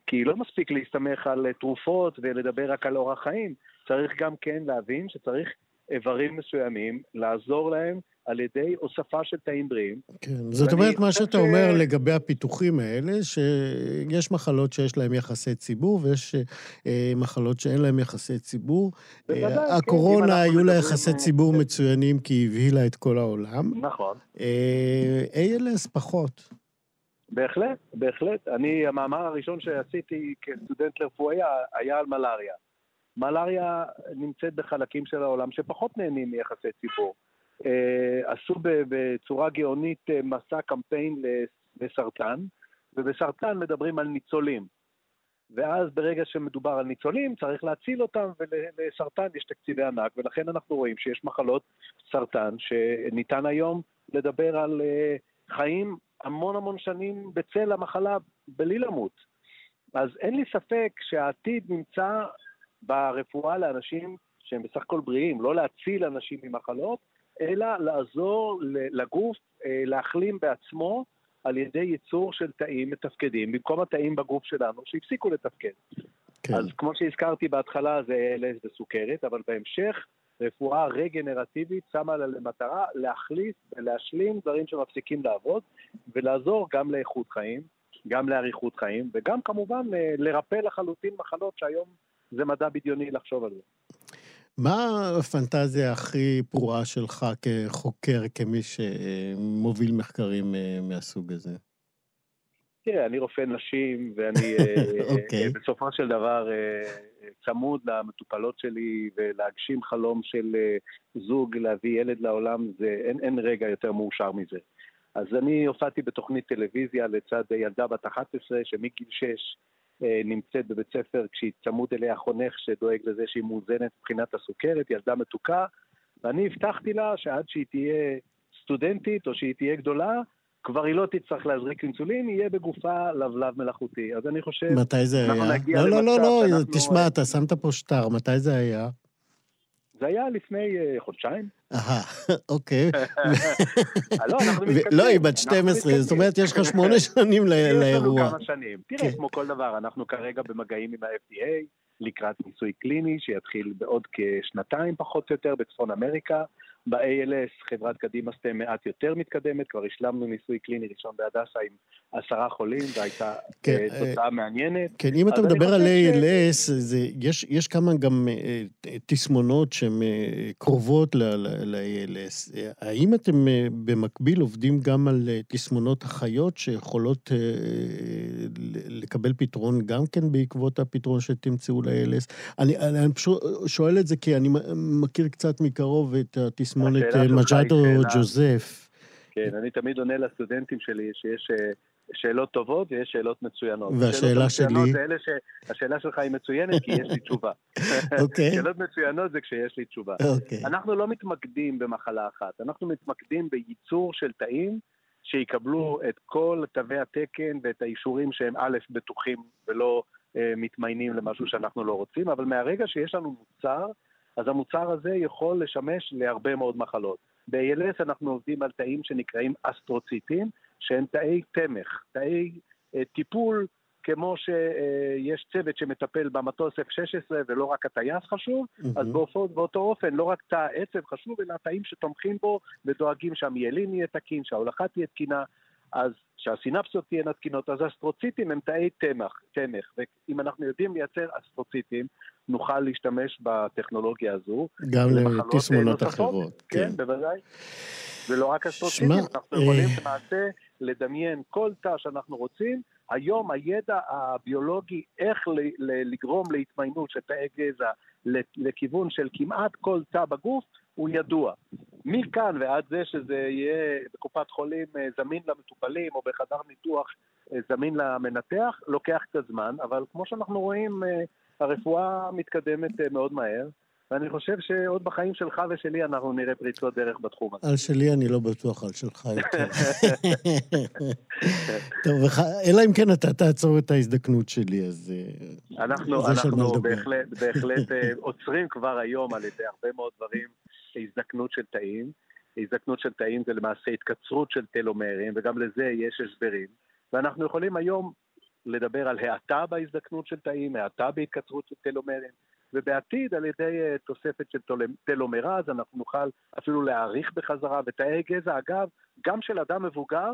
כי לא מספיק להסתמך על תרופות ולדבר רק על אורח חיים, צריך גם כן להבין שצריך איברים מסוימים, לעזור להם על ידי הוספה של תאים בריאים. כן, זאת אומרת, מה שאתה ש... אומר לגבי הפיתוחים האלה, שיש מחלות שיש להן יחסי ציבור ויש אה, מחלות שאין להן יחסי ציבור. בוודאי, כן. הקורונה היו לה יחסי ציבור מצוינים כי היא הבהילה את כל העולם. נכון. אה, ALS פחות. בהחלט, בהחלט. אני, המאמר הראשון שעשיתי כסטודנט לרפואי היה על מלאריה. מלאריה נמצאת בחלקים של העולם שפחות נהנים מיחסי ציבור. עשו בצורה גאונית מסע קמפיין לסרטן, ובסרטן מדברים על ניצולים. ואז ברגע שמדובר על ניצולים, צריך להציל אותם, ולסרטן יש תקציבי ענק, ולכן אנחנו רואים שיש מחלות סרטן, שניתן היום לדבר על חיים המון המון שנים בצל המחלה בלי למות. אז אין לי ספק שהעתיד נמצא ברפואה לאנשים שהם בסך הכל בריאים, לא להציל אנשים ממחלות, אלא לעזור לגוף אה, להחלים בעצמו על ידי ייצור של תאים מתפקדים, במקום התאים בגוף שלנו שהפסיקו לתפקד. כן. אז כמו שהזכרתי בהתחלה זה ALS וסוכרת, אבל בהמשך רפואה רגנרטיבית שמה לה למטרה להחליף ולהשלים דברים שמפסיקים לעבוד, ולעזור גם לאיכות חיים, גם לאריכות חיים, וגם כמובן אה, לרפא לחלוטין מחלות שהיום זה מדע בדיוני לחשוב על זה. מה הפנטזיה הכי פרועה שלך כחוקר, כמי שמוביל מחקרים אה, מהסוג הזה? תראה, אני רופא נשים, ואני okay. אה, (laughs) אוקיי. בסופו של דבר צמוד למטופלות שלי, ולהגשים חלום של זוג, להביא ילד לעולם, זה, אין, אין רגע יותר מאושר מזה. אז אני הופעתי בתוכנית טלוויזיה לצד ילדה בת 11 שמגיל 6 אה, נמצאת בבית ספר כשהיא צמוד אליה חונך שדואג לזה שהיא מאוזנת מבחינת הסוכרת, ילדה מתוקה, ואני הבטחתי לה שעד שהיא תהיה סטודנטית או שהיא תהיה גדולה, כבר היא לא תצטרך להזריק אינסולין, יהיה בגופה לבלב מלאכותי. אז אני חושב... מתי זה היה? לא, לא, לא, לא, תשמע, אתה שמת פה שטר, מתי זה היה? זה היה לפני uh, חודשיים. אהה, (laughs) אוקיי. לא, אנחנו מתקדמים. לא, היא בת 12, זאת אומרת, יש לך שמונה (laughs) שנים לאירוע. יש לנו כמה שנים. תראה, כן. כמו כל דבר, אנחנו כרגע במגעים עם ה-FDA, לקראת ניסוי קליני, שיתחיל בעוד כשנתיים פחות או יותר בצפון אמריקה. ב-ALS חברת קדימה סטם מעט יותר מתקדמת, כבר השלמנו ניסוי קליני ראשון בהדסה עם עשרה חולים, והייתה כן, uh, תוצאה uh, מעניינת. כן, אם אתה מדבר על ALS, ש... זה, יש, יש כמה גם uh, תסמונות שהן קרובות ל-ALS. האם אתם במקביל עובדים גם על תסמונות החיות שיכולות לקבל פתרון גם כן בעקבות הפתרון שתמצאו ל-ALS? אני פשוט שואל את זה כי אני מכיר קצת מקרוב את התסמונות. תסמונת אה, מג'אדו ג'וזף. כן, אני תמיד עונה לסטודנטים שלי שיש אה, שאלות טובות ויש שאלות מצוינות. והשאלה שלי? ש... השאלה שלך היא מצוינת כי יש לי תשובה. (laughs) אוקיי. שאלות מצוינות זה כשיש לי תשובה. אוקיי. אנחנו לא מתמקדים במחלה אחת, אנחנו מתמקדים בייצור של תאים שיקבלו את כל תווי התקן ואת האישורים שהם א', בטוחים ולא אה, מתמיינים למשהו שאנחנו לא רוצים, אבל מהרגע שיש לנו מוצר, אז המוצר הזה יכול לשמש להרבה מאוד מחלות. ב-ALS אנחנו עובדים על תאים שנקראים אסטרוציטים, שהם תאי תמך, תאי אה, טיפול כמו שיש צוות שמטפל במטוס F-16 ולא רק הטייס חשוב, mm-hmm. אז באופו, באותו אופן לא רק תא העצב חשוב, אלא תאים שתומכים בו ודואגים שהמיילין יהיה תקין, שההולכה תהיה תקינה, אז שהסינפסות תהיינה תקינות, אז אסטרוציטים הם תאי תמך, תמך, ואם אנחנו יודעים לייצר אסטרוציטים, נוכל להשתמש בטכנולוגיה הזו. גם לתסמונות אחרות. כן, כן, בוודאי. ולא רק אסטרוציטים, אנחנו יכולים אה, למעשה לדמיין כל תא שאנחנו רוצים. היום הידע הביולוגי איך לגרום להתמיינות של תאי גזע לכיוון של כמעט כל תא בגוף, הוא ידוע. מכאן ועד זה שזה יהיה בקופת חולים אה, זמין למטופלים או בחדר ניתוח אה, זמין למנתח, לוקח קצת זמן, אבל כמו שאנחנו רואים, אה, הרפואה מתקדמת מאוד מהר. ואני חושב שעוד בחיים שלך ושלי אנחנו נראה פריצות דרך בתחום הזה. על שלי אני לא בטוח, על שלך יותר. (laughs) (laughs) טוב, אלא אם כן אתה תעצור את ההזדקנות שלי, אז אנחנו, אנחנו בהחלט, בהחלט עוצרים כבר היום על ידי הרבה מאוד דברים הזדקנות של תאים. הזדקנות של תאים זה למעשה התקצרות של טלומרים, וגם לזה יש הסברים. ואנחנו יכולים היום לדבר על האטה בהזדקנות של תאים, האטה בהתקצרות של טלומרים, ובעתיד על ידי אה, תוספת של טלומרז אנחנו נוכל אפילו להאריך בחזרה, ותאי גזע, אגב, גם של אדם מבוגר,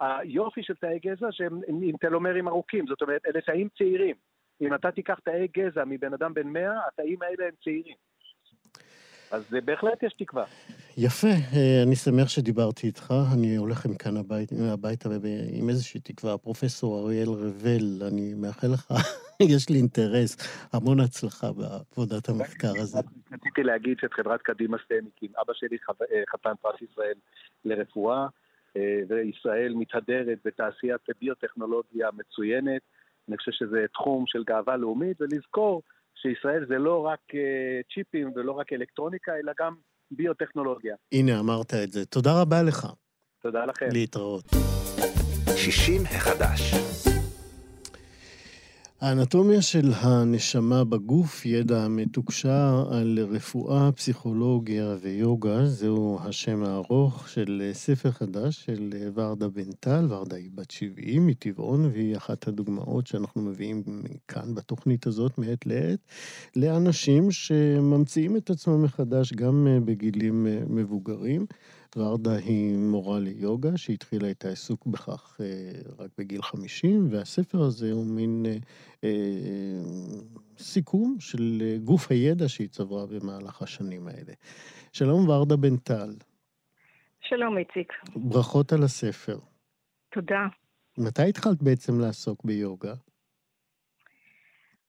היופי של תאי גזע שהם עם טלומרים ארוכים, זאת אומרת, אלה תאים צעירים. אם אתה תיקח תאי גזע מבן אדם בן 100, התאים האלה הם צעירים. אז בהחלט יש תקווה. יפה, אה, אני שמח שדיברתי איתך. אני הולך עם כאן הבית, הביתה עם איזושהי תקווה. פרופסור אריאל רבל, אני מאחל לך, (laughs) יש לי אינטרס, המון הצלחה בעבודת המחקר הזה. רציתי להגיד שאת חברת קדימה סטם הקים אבא שלי אה, חתן פרס ישראל לרפואה, אה, וישראל מתהדרת בתעשיית ביוטכנולוגיה מצוינת. אני חושב שזה תחום של גאווה לאומית, ולזכור שישראל זה לא רק צ'יפים ולא רק אלקטרוניקה, אלא גם ביוטכנולוגיה. הנה, אמרת את זה. תודה רבה לך. תודה לכם. להתראות. 60 החדש. האנטומיה של הנשמה בגוף, ידע מתוקשר על רפואה, פסיכולוגיה ויוגה, זהו השם הארוך של ספר חדש של ורדה בנטל. ורדה היא בת 70 מטבעון, והיא אחת הדוגמאות שאנחנו מביאים כאן בתוכנית הזאת מעת לעת, לאנשים שממציאים את עצמם מחדש גם בגילים מבוגרים. ורדה היא מורה ליוגה שהתחילה את העיסוק בכך אה, רק בגיל 50, והספר הזה הוא מין אה, אה, סיכום של גוף הידע שהיא צברה במהלך השנים האלה. שלום ורדה בן טל. שלום איציק. ברכות על הספר. תודה. מתי התחלת בעצם לעסוק ביוגה?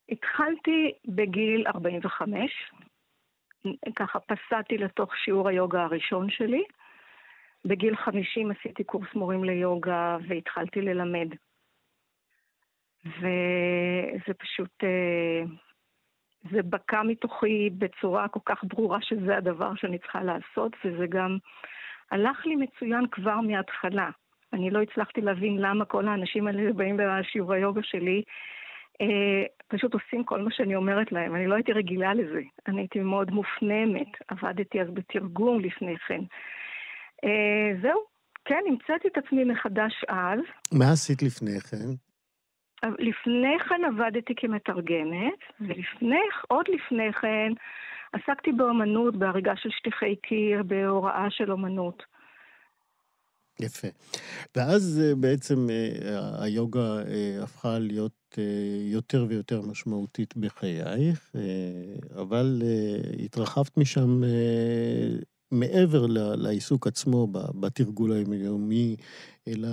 התחלתי בגיל 45, ככה פסעתי לתוך שיעור היוגה הראשון שלי, בגיל 50 עשיתי קורס מורים ליוגה והתחלתי ללמד. וזה פשוט, אה, זה בקע מתוכי בצורה כל כך ברורה שזה הדבר שאני צריכה לעשות, וזה גם הלך לי מצוין כבר מההתחלה. אני לא הצלחתי להבין למה כל האנשים האלה באים בשיעור היוגה שלי, אה, פשוט עושים כל מה שאני אומרת להם. אני לא הייתי רגילה לזה. אני הייתי מאוד מופנמת. עבדתי אז בתרגום לפני כן. אה, זהו, כן, המצאתי את עצמי מחדש אז. מה עשית לפני כן? לפני כן עבדתי כמתרגמת, ולפני, עוד לפני כן עסקתי באמנות, בהריגה של שטיחי קיר, בהוראה של אמנות. יפה. ואז אה, בעצם אה, היוגה הפכה להיות יותר ויותר משמעותית בחייך, אבל התרחבת משם מעבר לעיסוק עצמו בתרגול היומיומי, אלא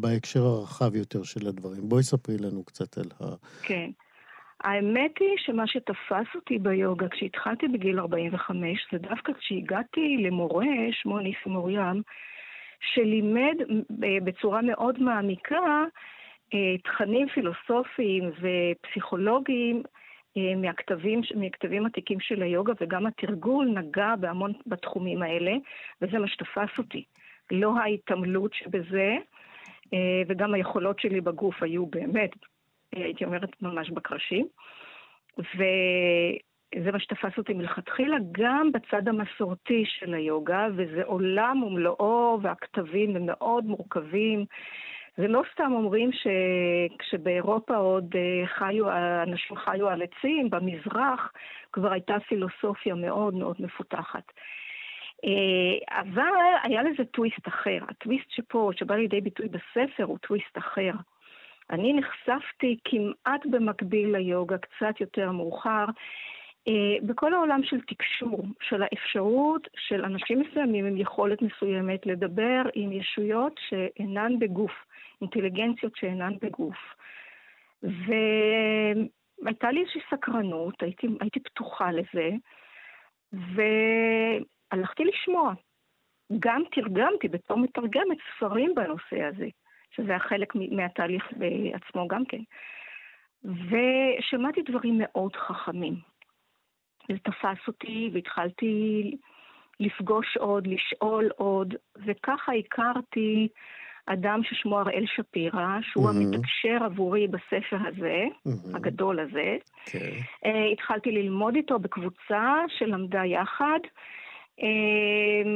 בהקשר הרחב יותר של הדברים. בואי ספרי לנו קצת על ה... כן. האמת היא שמה שתפס אותי ביוגה כשהתחלתי בגיל 45, זה דווקא כשהגעתי למורה, שמו ניסי מורים, שלימד בצורה מאוד מעמיקה אה, תכנים פילוסופיים ופסיכולוגיים אה, מהכתבים, מהכתבים עתיקים של היוגה, וגם התרגול נגע בהמון בתחומים האלה, וזה מה שתפס אותי. לא ההתעמלות שבזה, אה, וגם היכולות שלי בגוף היו באמת, אה, הייתי אומרת, ממש בקרשים. וזה מה שתפס אותי מלכתחילה, גם בצד המסורתי של היוגה, וזה עולם ומלואו, והכתבים הם מאוד מורכבים. ולא סתם אומרים שכשבאירופה עוד אה, חיו, אנשים חיו על עצים, במזרח כבר הייתה פילוסופיה מאוד מאוד מפותחת. אה, אבל היה לזה טוויסט אחר. הטוויסט שפה, שבא לידי ביטוי בספר, הוא טוויסט אחר. אני נחשפתי כמעט במקביל ליוגה, קצת יותר מאוחר, בכל העולם של תקשור, של האפשרות של אנשים מסוימים עם יכולת מסוימת לדבר עם ישויות שאינן בגוף. אינטליגנציות שאינן בגוף. והייתה לי איזושהי סקרנות, הייתי, הייתי פתוחה לזה, והלכתי לשמוע. גם תרגמתי בתור מתרגמת ספרים בנושא הזה, שזה היה חלק מהתהליך בעצמו גם כן. ושמעתי דברים מאוד חכמים. זה תפס אותי והתחלתי לפגוש עוד, לשאול עוד, וככה הכרתי אדם ששמו הראל שפירא, שהוא mm-hmm. המתקשר עבורי בספר הזה, mm-hmm. הגדול הזה. Okay. כן. Uh, התחלתי ללמוד איתו בקבוצה שלמדה יחד, uh,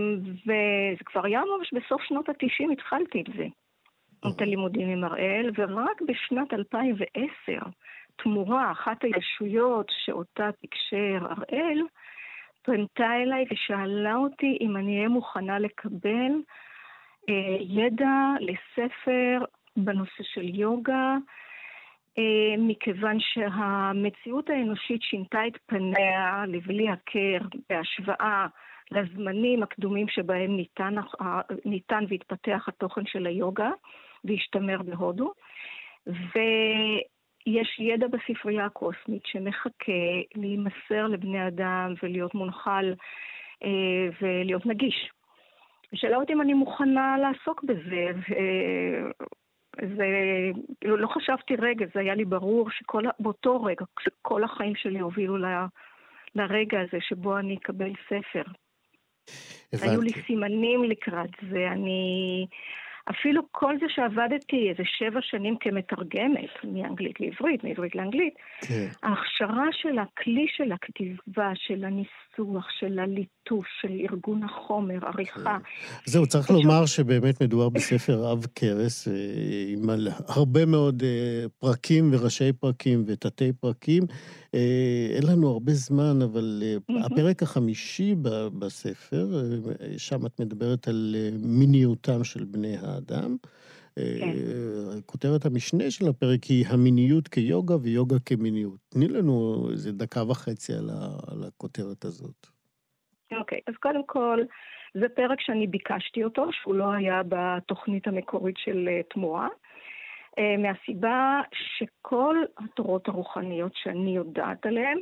וזה כבר היה ממש בסוף שנות ה-90 התחלתי את זה, mm-hmm. את הלימודים עם הראל, ורק בשנת 2010, תמורה, אחת הישויות שאותה תקשר הראל, פנתה אליי ושאלה אותי אם אני אהיה מוכנה לקבל אה, ידע לספר בנושא של יוגה, מכיוון שהמציאות האנושית שינתה את פניה לבלי הכר בהשוואה לזמנים הקדומים שבהם ניתן, ניתן והתפתח התוכן של היוגה והשתמר בהודו. ויש ידע בספרייה הקוסמית שמחכה להימסר לבני אדם ולהיות מונחל אה, ולהיות נגיש. ושאלה אותי אם אני מוכנה לעסוק בזה, וזה, לא חשבתי רגע, זה היה לי ברור שבאותו רגע, כשכל החיים שלי הובילו ל, לרגע הזה שבו אני אקבל ספר. הבנתי. היו לי סימנים לקראת זה, אני... אפילו כל זה שעבדתי איזה שבע שנים כמתרגמת, מאנגלית לעברית, מעברית לאנגלית, כן. ההכשרה של הכלי של הכתיבה, של הניסוח, של הליטוש, של ארגון החומר, עריכה. כן. זהו, צריך פשוט... לומר שבאמת מדובר בספר עב כרס, אה, עם הרבה מאוד אה, פרקים וראשי פרקים ותתי פרקים. אה, אין לנו הרבה זמן, אבל. הפרק החמישי בספר, שם את מדברת על מיניותם של בני האדם. כן. כותרת המשנה של הפרק היא המיניות כיוגה ויוגה כמיניות. תני לנו איזה דקה וחצי על, ה, על הכותרת הזאת. אוקיי, okay, אז קודם כל, זה פרק שאני ביקשתי אותו, שהוא לא היה בתוכנית המקורית של תמורה. אה, מהסיבה שכל התורות הרוחניות שאני יודעת עליהן,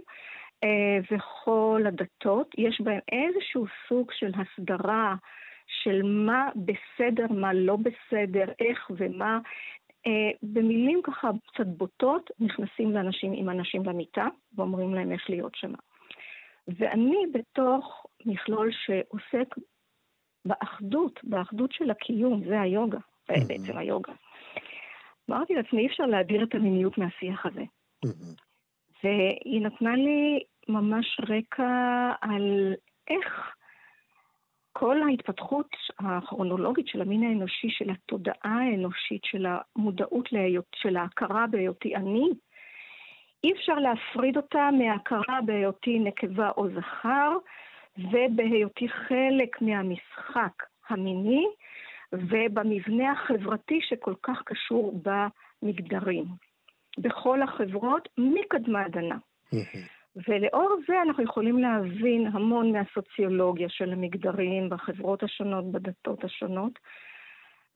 אה, וכל הדתות, יש בהן איזשהו סוג של הסדרה של מה בסדר, מה לא בסדר, איך ומה. אה, במילים ככה קצת בוטות, נכנסים לאנשים עם אנשים למיטה ואומרים להם איך להיות שם. ואני בתוך מכלול שעוסק באחדות, באחדות של הקיום, זה היוגה, בעצם היוגה. אמרתי לעצמי, אי אפשר להדיר את המיניות מהשיח הזה. והיא נתנה לי ממש רקע על איך כל ההתפתחות הכרונולוגית של המין האנושי, של התודעה האנושית, של המודעות, להיות, של ההכרה בהיותי אני, אי אפשר להפריד אותה מההכרה בהיותי נקבה או זכר, ובהיותי חלק מהמשחק המיני, ובמבנה החברתי שכל כך קשור במגדרים. בכל החברות, מקדמה דנה. ולאור זה אנחנו יכולים להבין המון מהסוציולוגיה של המגדרים בחברות השונות, בדתות השונות,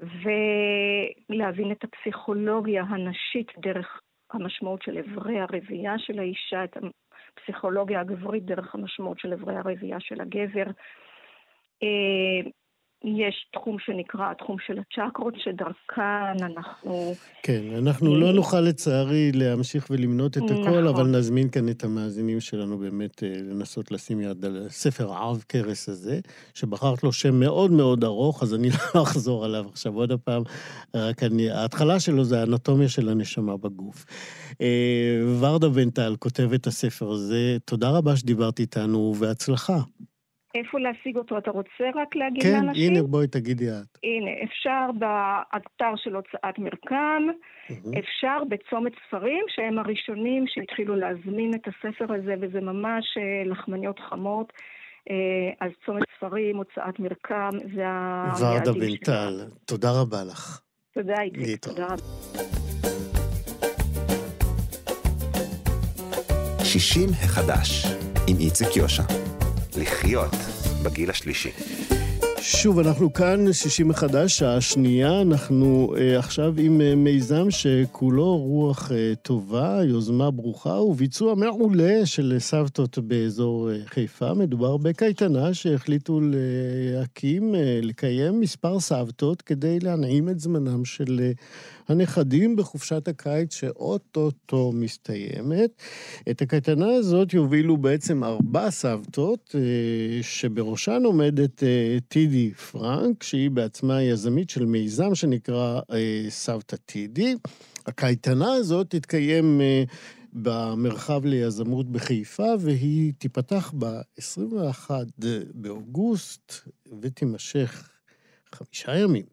ולהבין את הפסיכולוגיה הנשית דרך המשמעות של אברי הרבייה של האישה, את הפסיכולוגיה הגברית דרך המשמעות של אברי הרבייה של הגבר. אה, יש תחום שנקרא התחום של הצ'קרות, שדרכן אנחנו... כן, אנחנו לא נוכל לצערי להמשיך ולמנות את הכל, נכון. אבל נזמין כאן את המאזינים שלנו באמת אה, לנסות לשים יד על ספר עב כרס הזה, שבחרת לו שם מאוד מאוד ארוך, אז אני (laughs) לא אחזור עליו עכשיו עוד פעם, רק אני... ההתחלה שלו זה האנטומיה של הנשמה בגוף. אה, ורדה בנטל כותב את הספר הזה, תודה רבה שדיברת איתנו, ובהצלחה. איפה להשיג אותו? אתה רוצה רק להגיד כן, לאנשים? כן, הנה, בואי תגידי את. הנה, אפשר באתר של הוצאת מרקם, mm-hmm. אפשר בצומת ספרים, שהם הראשונים שהתחילו להזמין את הספר הזה, וזה ממש אה, לחמניות חמות. אה, אז צומת ספרים, הוצאת מרקם, זה היעדים שלנו. ורדה בנטל, תודה רבה לך. תודה, איציק. תודה רבה. 60 החדש, עם איציק יושע. לחיות בגיל השלישי. שוב, אנחנו כאן, שישי מחדש, שעה שנייה. אנחנו uh, עכשיו עם uh, מיזם שכולו רוח uh, טובה, יוזמה ברוכה וביצוע מעולה של סבתות באזור uh, חיפה. מדובר בקייטנה שהחליטו להקים, uh, לקיים מספר סבתות כדי להנעים את זמנם של uh, הנכדים בחופשת הקיץ שאו-טו-טו מסתיימת. את הקייטנה הזאת יובילו בעצם ארבע סבתות, אה, שבראשן עומדת אה, טידי פרנק, שהיא בעצמה יזמית של מיזם שנקרא אה, סבתא טידי. הקייטנה הזאת תתקיים במרחב ליזמות בחיפה, והיא תיפתח ב-21 באוגוסט ותימשך חמישה ימים.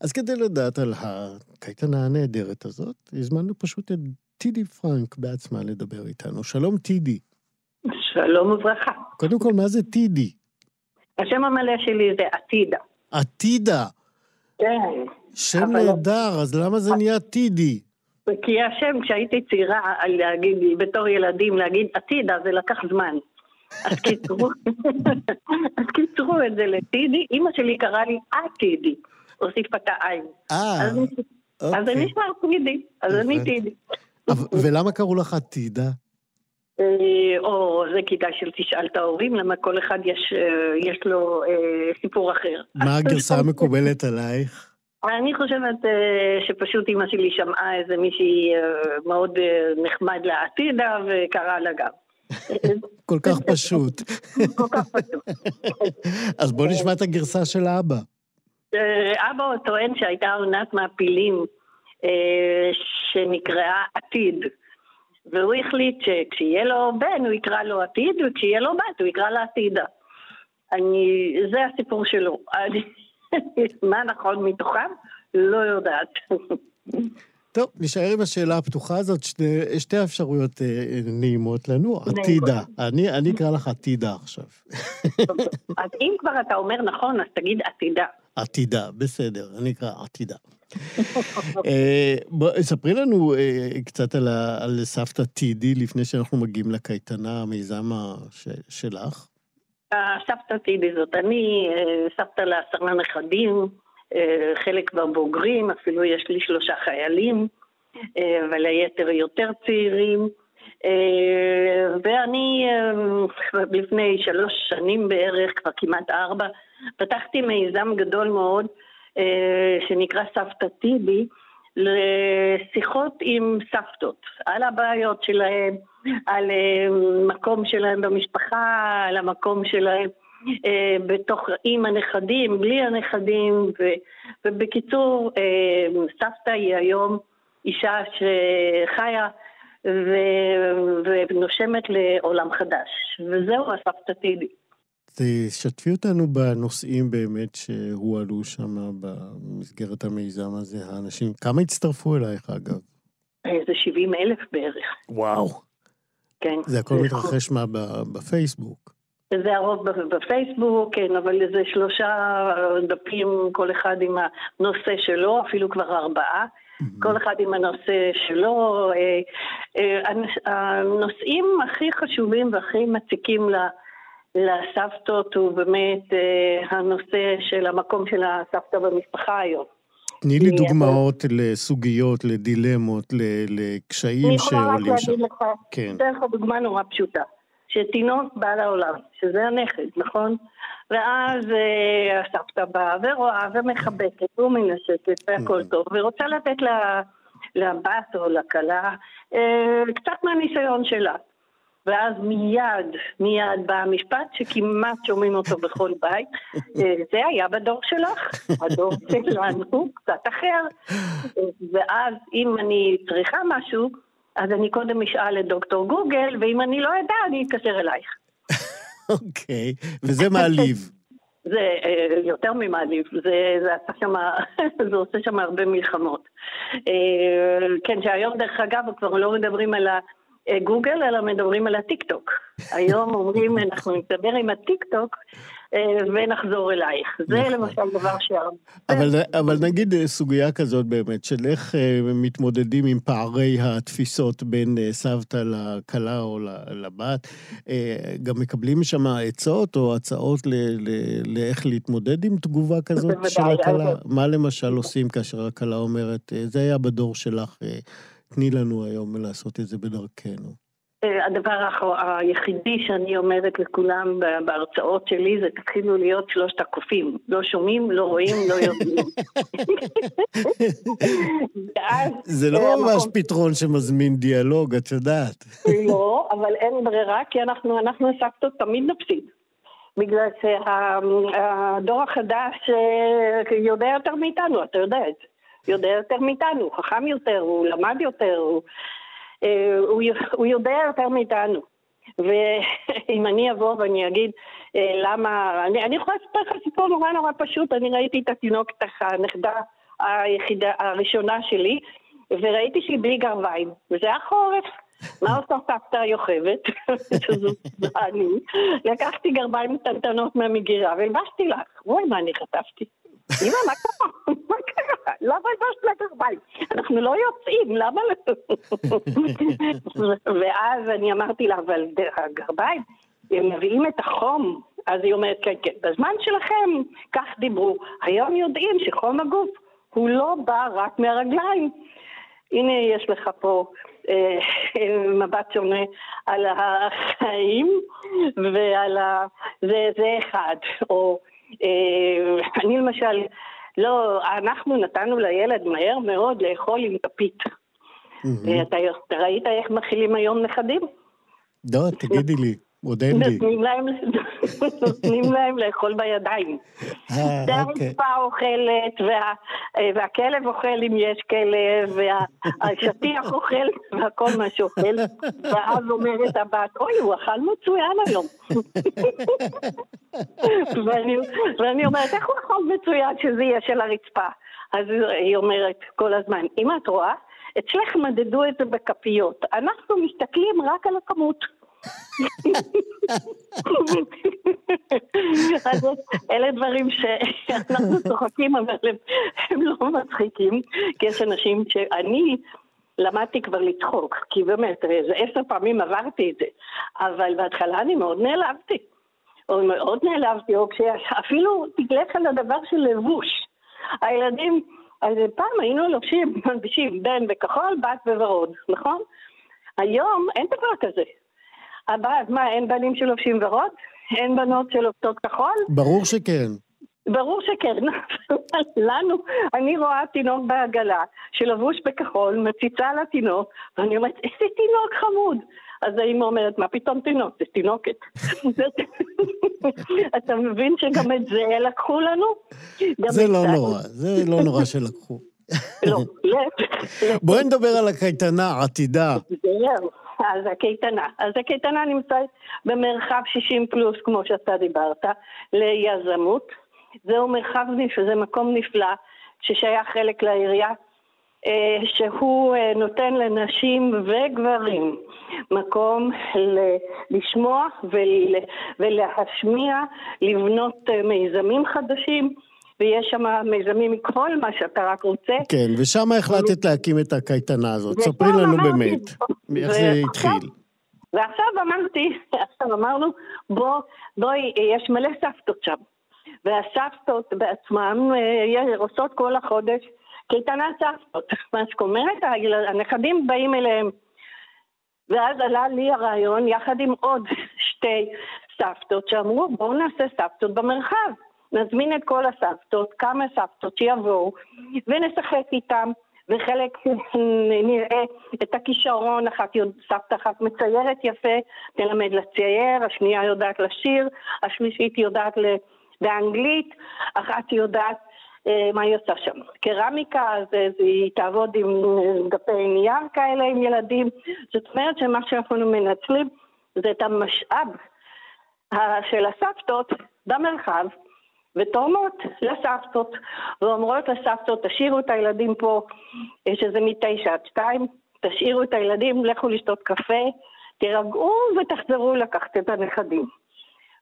אז כדי לדעת על הקייטנה הנהדרת הזאת, הזמנו פשוט את טידי פרנק בעצמה לדבר איתנו. שלום טידי. שלום וברכה. קודם כל, מה זה טידי? השם המלא שלי זה עתידה. עתידה? כן. שם נהדר, אז למה זה נהיה טידי? כי השם, כשהייתי צעירה, להגיד, בתור ילדים, להגיד עתידה, זה לקח זמן. אז קיצרו, אז קיצרו את זה לטידי, אימא שלי קראה לי עתידי, הוסיפה את העין. אה, אז זה אוקיי. נשמע טידי, אז אני. טידי. ולמה קראו לך עתידה? אה, או, זה כדאי שתשאל את ההורים, למה כל אחד יש, אה, יש לו אה, סיפור אחר. מה הגרסה המקובלת עלייך? אני חושבת אה, שפשוט אימא שלי שמעה איזה מישהי אה, מאוד אה, נחמד לעתידה וקראה לה גם. (laughs) כל כך פשוט. (laughs) כל כך פשוט. אז בוא נשמע את הגרסה של האבא. אה, אבא טוען שהייתה עונת מעפילים אה, שנקראה עתיד. והוא החליט שכשיהיה לו בן הוא יקרא לו עתיד, וכשיהיה לו בת הוא יקרא לה עתידה. אני, זה הסיפור שלו. (laughs) אני, מה נכון מתוכם? לא יודעת. טוב, נשאר עם השאלה הפתוחה הזאת, שתי, שתי אפשרויות אה, נעימות לנו. עתידה. אני, אני אקרא לך עתידה עכשיו. אז אם כבר אתה אומר נכון, אז תגיד עתידה. עתידה, בסדר, אני אקרא עתידה. אה, בואי, ספרי לנו אה, קצת על, ה, על סבתא טידי לפני שאנחנו מגיעים לקייטנה, המיזם ש, שלך. הסבתא טידי זאת אני, אה, סבתא לעשרה נכדים, אה, חלק כבר בוגרים, אפילו יש לי שלושה חיילים, אה, אבל היתר יותר צעירים. אה, ואני אה, לפני שלוש שנים בערך, כבר כמעט ארבע, פתחתי מיזם גדול מאוד אה, שנקרא סבתא טידי, לשיחות עם סבתות, על הבעיות שלהם, על אה, מקום שלהם במשפחה, על המקום שלהם אה, בתוך, עם הנכדים, בלי הנכדים, ו, ובקיצור, אה, סבתא היא היום אישה שחיה ו, ונושמת לעולם חדש, וזהו הסבתא טידי. תשתפי אותנו בנושאים באמת שהועלו שם במסגרת המיזם הזה, האנשים. כמה הצטרפו אלייך, אגב? זה 70 אלף בערך, וואו. כן. זה הכל זה- מתרחש מה, בפייסבוק. זה הרוב בפייסבוק, כן, אבל זה שלושה דפים, כל אחד עם הנושא שלו, אפילו כבר ארבעה. כל אחד עם הנושא שלו. אה, אה, הנוש- הנושאים הכי חשובים והכי מציקים לסבתות הוא באמת אה, הנושא של המקום של הסבתא במשפחה היום. תני לי דוגמאות לסוגיות, לדילמות, לקשיים אני יכולה רק שעולים שם. להגיד לך, כן. אתן לך דוגמה נורא פשוטה. שתינוק בא לעולם, שזה הנכד, נכון? ואז אה, הסבתא באה ורואה ומחבקת ומנשקת והכל Mhm. טוב, ורוצה לתת לבת או לכלה אה, קצת מהניסיון שלה. ואז מיד, מיד בא המשפט שכמעט שומעים אותו בכל בית. אה, זה היה בדור שלך, הדור (laughs) שלנו קצת אחר. ואז אם אני צריכה משהו, אז אני קודם אשאל את דוקטור גוגל, ואם אני לא אדע, אני אתקשר אלייך. אוקיי, וזה מעליב. (laughs) זה אה, יותר ממעליב, זה, זה, עשה שמה, (laughs) זה עושה שם הרבה מלחמות. אה, כן, שהיום דרך אגב כבר לא מדברים על הגוגל, אלא מדברים על הטיק-טוק. היום אומרים, (laughs) אנחנו נדבר עם הטיק-טוק אה, ונחזור אלייך. זה נכון. למשל דבר שהרבה... אבל, אבל נגיד אה, סוגיה כזאת באמת, של איך אה, מתמודדים עם פערי התפיסות בין אה, סבתא לכלה או לבת, אה, גם מקבלים שם עצות או הצעות לאיך להתמודד עם תגובה כזאת של הכלה? מה למשל עושים כאשר הכלה אומרת, אה, זה היה בדור שלך, אה, תני לנו היום לעשות את זה בדרכנו. אה, הדבר היחידי שאני אומרת לכולם בהרצאות שלי זה תתחילו להיות שלושת הקופים. לא שומעים, לא רואים, לא יודעים. זה לא אה, ממש פתרון שמזמין דיאלוג, את יודעת. לא, אבל אין ברירה, כי אנחנו, הסבתות תמיד נפסיד. בגלל שהדור החדש אה, יודע יותר מאיתנו, אתה יודע את זה. יודע יותר מאיתנו, חכם יותר, הוא למד יותר, הוא, הוא, הוא יודע יותר מאיתנו. ואם אני אבוא ואני אגיד אה, למה, אני, אני יכולה לספר לך סיפור נורא נורא פשוט, אני ראיתי את התינוקת, הנכדה היחידה, הראשונה שלי, וראיתי שהיא בלי גרביים, וזה היה חורף. מה עושה סבתא היוכבת, (laughs) שזאת אני, לקחתי גרביים קטנטנות מהמגירה והלבשתי לך. וואי, מה אני חטפתי. אמא, מה קרה? מה קרה? למה הלבשת לה גרביים? אנחנו לא יוצאים, למה לא? (laughs) ואז אני אמרתי לה, אבל הגרביים, הם מביאים את החום. אז היא אומרת, כן, כן, בזמן שלכם, כך דיברו. היום יודעים שחום הגוף הוא לא בא רק מהרגליים. הנה יש לך פה אה, (laughs) מבט שונה על החיים ועל ה... זה, זה אחד. או אני למשל, לא, אנחנו נתנו לילד מהר מאוד לאכול עם כפית. ואתה ראית איך מכילים היום נכדים? לא, תגידי לי. עוד אין לי. (laughs) נותנים להם לאכול בידיים. אה, אוקיי. הרצפה אוכלת, והכלב אוכל אם יש כלב, והשטיח (laughs) אוכל, והכל מה שאוכל. ואז אומרת הבת, אוי, הוא אכל מצוין היום. (laughs) ואני אומרת, איך הוא אכל מצוין שזה יהיה של הרצפה? אז היא אומרת כל הזמן, אם את רואה, אצלך מדדו את זה בכפיות. אנחנו מסתכלים רק על הכמות. אלה דברים שאנחנו צוחקים, אבל הם, הם לא מצחיקים, כי יש אנשים שאני למדתי כבר לצחוק, כי באמת, איזה עשר פעמים עברתי את זה, אבל בהתחלה אני מאוד נעלבתי. או מאוד נעלבתי, או כשאפילו תגלך על הדבר של לבוש. הילדים, אז פעם היינו לובשים, מלבישים בן בכחול, בת בוורוד, נכון? היום אין דבר כזה. הבת, מה, אין בנים שלובשים ורוד? אין בנות שלובשות כחול? ברור שכן. ברור שכן. (laughs) לנו, אני רואה תינוק בעגלה שלבוש בכחול, מציצה על התינוק, ואני אומרת, איזה תינוק חמוד. אז האמא אומרת, מה פתאום תינוק? זה תינוקת. (laughs) אתה מבין שגם את זה לקחו לנו? זה לא נורא, זה לא נורא שלקחו. לא, (laughs) בואי נדבר על הקייטנה, עתידה. זהו. אז הקייטנה. אז הקייטנה נמצאת במרחב 60 פלוס, כמו שאתה דיברת, ליזמות. זהו מרחב, זה מקום נפלא, ששייך חלק לעירייה, אה, שהוא אה, נותן לנשים וגברים מקום לשמוע ולהשמיע, לבנות אה, מיזמים חדשים. ויש שם מיזמים מכל מה שאתה רק רוצה. כן, ושם החלטת להקים את הקייטנה הזאת. ספרי לנו באמת, איך זה התחיל. ועכשיו אמרתי, (laughs) עכשיו אמרנו, בוא, בואי, יש מלא סבתות שם. והסבתות בעצמן אה, עושות כל החודש קייטנת סבתות. (laughs) מה זאת אומרת? הנכדים באים אליהם. ואז עלה לי הרעיון, יחד עם עוד (laughs) שתי סבתות, שאמרו, בואו נעשה סבתות במרחב. נזמין את כל הסבתות, כמה סבתות שיבואו, ונשחק איתם, וחלק (laughs) נראה את הכישרון, אחת סבתא אחת מציירת יפה, תלמד לצייר, השנייה יודעת לשיר, השלישית יודעת באנגלית, אחת יודעת אה, מה היא עושה שם. קרמיקה, אז, היא תעבוד עם דפי נייר כאלה עם ילדים. זאת אומרת שמה שאנחנו מנצלים זה את המשאב של הסבתות במרחב, ותורמות לסבתות, ואומרות לסבתות, תשאירו את הילדים פה, שזה מתשע עד שתיים, תשאירו את הילדים, לכו לשתות קפה, תירגעו ותחזרו לקחת את הנכדים.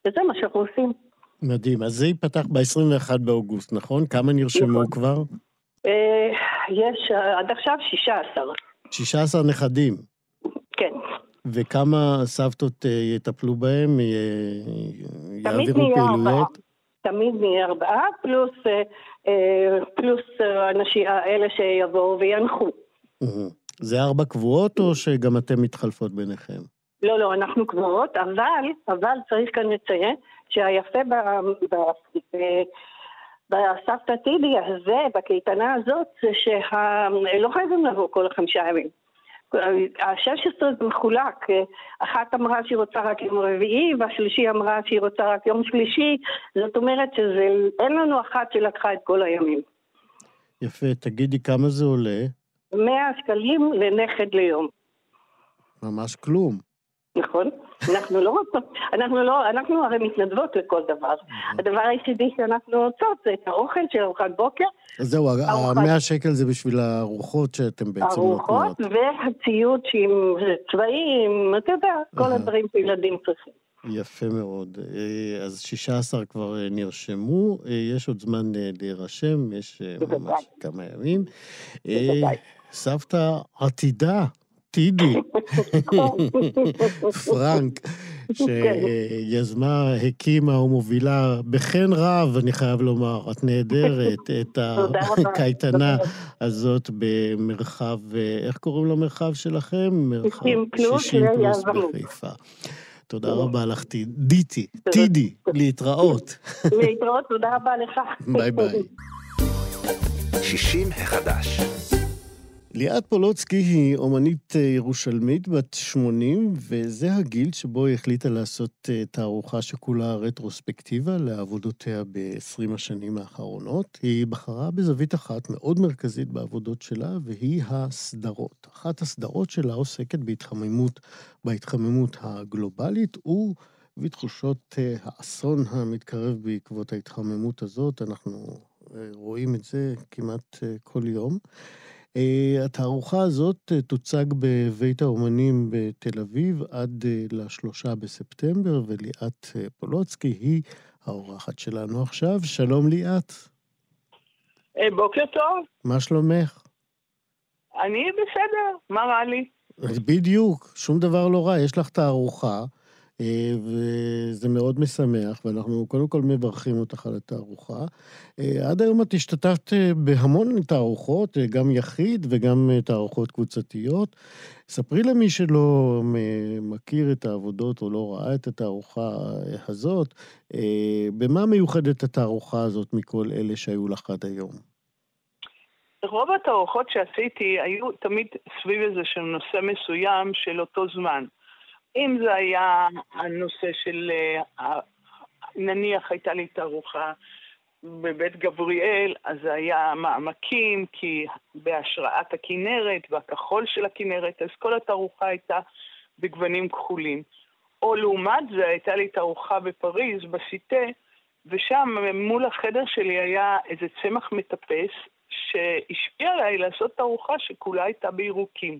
וזה מה שאנחנו עושים. מדהים. אז זה ייפתח ב-21 באוגוסט, נכון? כמה נרשמו נכון. כבר? אה, יש עד עכשיו 16. 16 נכדים? כן. וכמה סבתות אה, יטפלו בהם? יעבירו פעילויות? תמיד נהיה ארבעה, פלוס, אה, אה, פלוס אנשים, אלה שיבואו וינחו. זה ארבע קבועות או שגם אתן מתחלפות ביניכם? לא, לא, אנחנו קבועות, אבל, אבל צריך כאן לציין שהיפה ב, ב, ב, בסבתא טידי הזה, בקייטנה הזאת, זה שלא חייבים לבוא כל החמישה ימים. ה-16 זה מחולק, אחת אמרה שהיא רוצה רק יום רביעי והשלישי אמרה שהיא רוצה רק יום שלישי, זאת אומרת שאין לנו אחת שלקחה את כל הימים. יפה, תגידי כמה זה עולה? 100 שקלים לנכד ליום. ממש כלום. נכון. אנחנו לא רוצות, אנחנו לא, אנחנו הרי מתנדבות לכל דבר. הדבר היחידי שאנחנו רוצות זה את האוכל של ארוחת בוקר. אז זהו, המאה שקל זה בשביל הארוחות שאתם בעצם נותנות. ארוחות והציוד שעם צבעים, אתה יודע, כל הדברים שילדים צריכים. יפה מאוד. אה, אז 16 כבר אה, נרשמו, יש עוד זמן להירשם, יש ממש כמה ימים. סבתא עתידה, טידי, (laughs) פרנק, שיזמה, הקימה ומובילה בחן רב, אני חייב לומר, את נהדרת, (laughs) את הקייטנה הזאת במרחב, איך קוראים למרחב שלכם? מרחב 60 פלוס בחיפה. תודה רבה לך, דיטי, טידי, להתראות. להתראות, תודה רבה לך. ביי ביי. (laughs) 60 החדש. ליאת פולוצקי היא אומנית אה, ירושלמית בת 80, וזה הגיל שבו היא החליטה לעשות אה, תערוכה שכולה רטרוספקטיבה לעבודותיה ב-20 השנים האחרונות. היא בחרה בזווית אחת מאוד מרכזית בעבודות שלה, והיא הסדרות. אחת הסדרות שלה עוסקת בהתחממות, בהתחממות הגלובלית, ובתחושות אה, האסון המתקרב בעקבות ההתחממות הזאת. אנחנו רואים את זה כמעט כל יום. אה, התערוכה הזאת אה, תוצג בבית האומנים בתל אביב עד אה, לשלושה בספטמבר, וליאת פולוצקי היא האורחת שלנו עכשיו. שלום ליאת. בוקר טוב. מה שלומך? אני בסדר, מה רע לי? בדיוק, שום דבר לא רע. יש לך תערוכה. אה, וזה מאוד משמח, ואנחנו קודם כל מברכים אותך על התערוכה. אה, עד היום את השתתפת אה, בהמון תערוכות, גם יחיד וגם תערוכות קבוצתיות. ספרי למי שלא מכיר את העבודות או לא ראה את התערוכה הזאת, במה מיוחדת התערוכה הזאת מכל אלה שהיו לך עד היום? רוב התערוכות שעשיתי היו תמיד סביב איזה של נושא מסוים של אותו זמן. אם זה היה הנושא של, אה, נניח הייתה לי תערוכה בבית גבריאל, אז זה היה מעמקים, כי בהשראת הכינרת והכחול של הכינרת, אז כל התערוכה הייתה בגוונים כחולים. או לעומת זה, הייתה לי תערוכה בפריז, בסיטה, ושם מול החדר שלי היה איזה צמח מטפס שהשפיע עליי לעשות תערוכה שכולה הייתה בירוקים.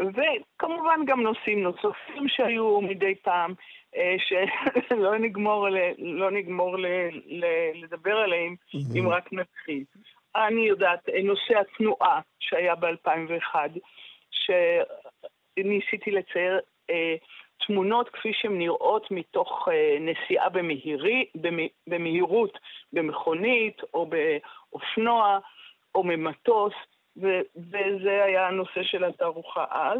וכמובן גם נושאים נוספים שהיו מדי פעם, אה, שלא (laughs) נגמור, לא נגמור ל, ל, לדבר עליהם mm-hmm. אם רק נתחיל. אני יודעת, נושא התנועה שהיה ב-2001, שניסיתי לצייר אה, תמונות כפי שהן נראות מתוך אה, נסיעה במהירי, במהירות במכונית או באופנוע או ממטוס. ו- וזה היה הנושא של התערוכה אז.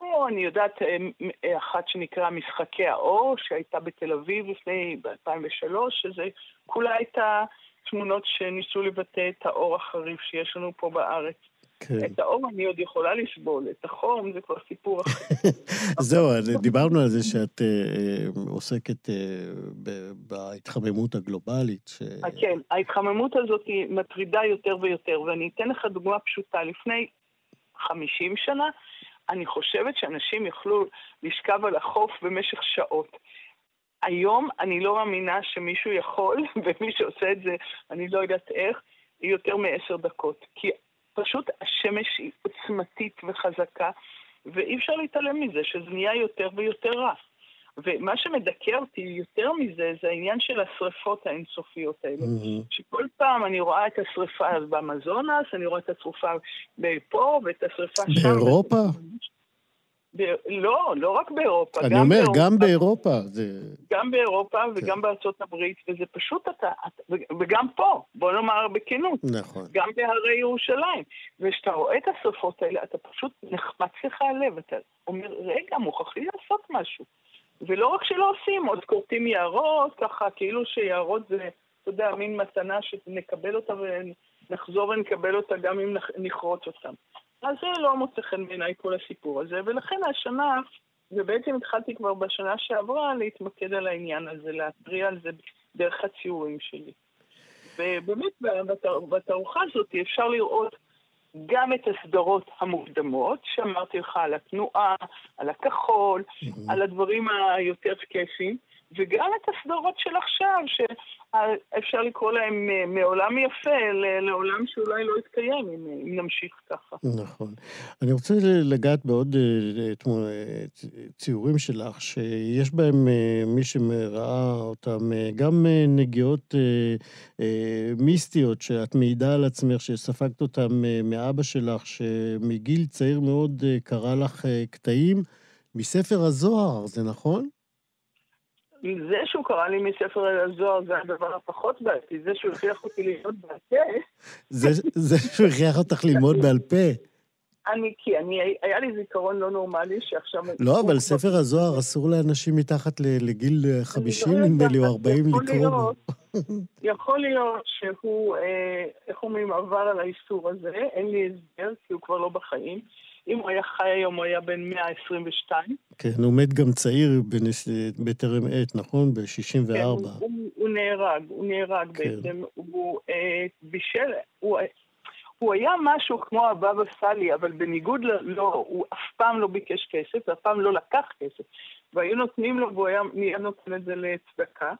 או אני יודעת, אה, אה, אחת שנקרא משחקי האור, שהייתה בתל אביב לפני, ב-2003, שזה כולה הייתה תמונות שניסו לבטא את האור החריף שיש לנו פה בארץ. כן. את האור אני עוד יכולה לסבול, את החום זה כבר סיפור אחר. (laughs) זהו, דיברנו על זה שאת uh, עוסקת uh, בהתחממות הגלובלית. ש... כן, ההתחממות הזאת היא מטרידה יותר ויותר, ואני אתן לך דוגמה פשוטה. לפני 50 שנה, אני חושבת שאנשים יכלו לשכב על החוף במשך שעות. היום אני לא מאמינה שמישהו יכול, (laughs) ומי שעושה את זה, אני לא יודעת איך, יותר מעשר דקות. כי פשוט השמש היא עוצמתית וחזקה, ואי אפשר להתעלם מזה, שזה נהיה יותר ויותר רע. ומה שמדכא אותי יותר מזה, זה העניין של השריפות האינסופיות האלה. Mm-hmm. שכל פעם אני רואה את השריפה באמזונס, אני רואה את השריפה פה ואת השריפה שם. באירופה? ב... לא, לא רק באירופה. אני אומר, באירופה, גם באירופה. זה... גם באירופה כן. וגם בארצות הברית, וזה פשוט אתה, וגם פה, בוא נאמר בכנות. נכון. גם בהרי ירושלים. וכשאתה רואה את השרפות האלה, אתה פשוט נחמץ לך הלב, אתה אומר, רגע, מוכרחים לעשות משהו. ולא רק שלא עושים, עוד כורתים יערות, ככה, כאילו שיערות זה, אתה יודע, מין מתנה שנקבל אותה ונחזור ונקבל אותה גם אם נכרות אותם. אז זה לא מוצא חן בעיניי כל הסיפור הזה, ולכן השנה, ובעצם התחלתי כבר בשנה שעברה להתמקד על העניין הזה, להתריע על זה דרך הציורים שלי. ובאמת בתערוכה הזאת אפשר לראות גם את הסדרות המוקדמות, שאמרתי לך על התנועה, על הכחול, mm-hmm. על הדברים היותר כיפים, וגם את הסדרות של עכשיו, שאפשר לקרוא להם מעולם יפה לעולם שאולי לא יתקיים אם, אם נמשיך ככה. נכון. אני רוצה לגעת בעוד אה, אה, ציורים שלך, שיש בהם, מי שראה אותם, גם נגיעות מיסטיות, שאת מעידה על עצמך, שספגת אותם מאבא שלך, שמגיל צעיר מאוד קרא לך קטעים מספר הזוהר, זה נכון? זה שהוא קרא לי מספר הזוהר זה הדבר הפחות בעייתי, זה שהוא הכריח אותי ללמוד בעל פה. זה שהוא הכריח אותך ללמוד בעל פה. אני, כי אני, היה לי זיכרון לא נורמלי שעכשיו... לא, אבל ספר הזוהר אסור לאנשים מתחת לגיל 50, לא נדמה לי, או 40 לקרוא בו. יכול להיות שהוא, אה, איך אומרים, עבר על האיסור הזה, אין לי הסבר, כי הוא כבר לא בחיים. אם הוא היה חי היום, הוא היה בן 122. כן, הוא מת גם צעיר בטרם עת, נכון? ב-64. כן, הוא, הוא, הוא נהרג, הוא נהרג כן. בעצם. הוא אה, בישל, הוא, הוא היה משהו כמו הבבא סאלי, אבל בניגוד ל... לא, הוא אף פעם לא ביקש כסף, ואף פעם לא לקח כסף. והיו נותנים לו, והוא היה מיד נותן את זה לצדקה.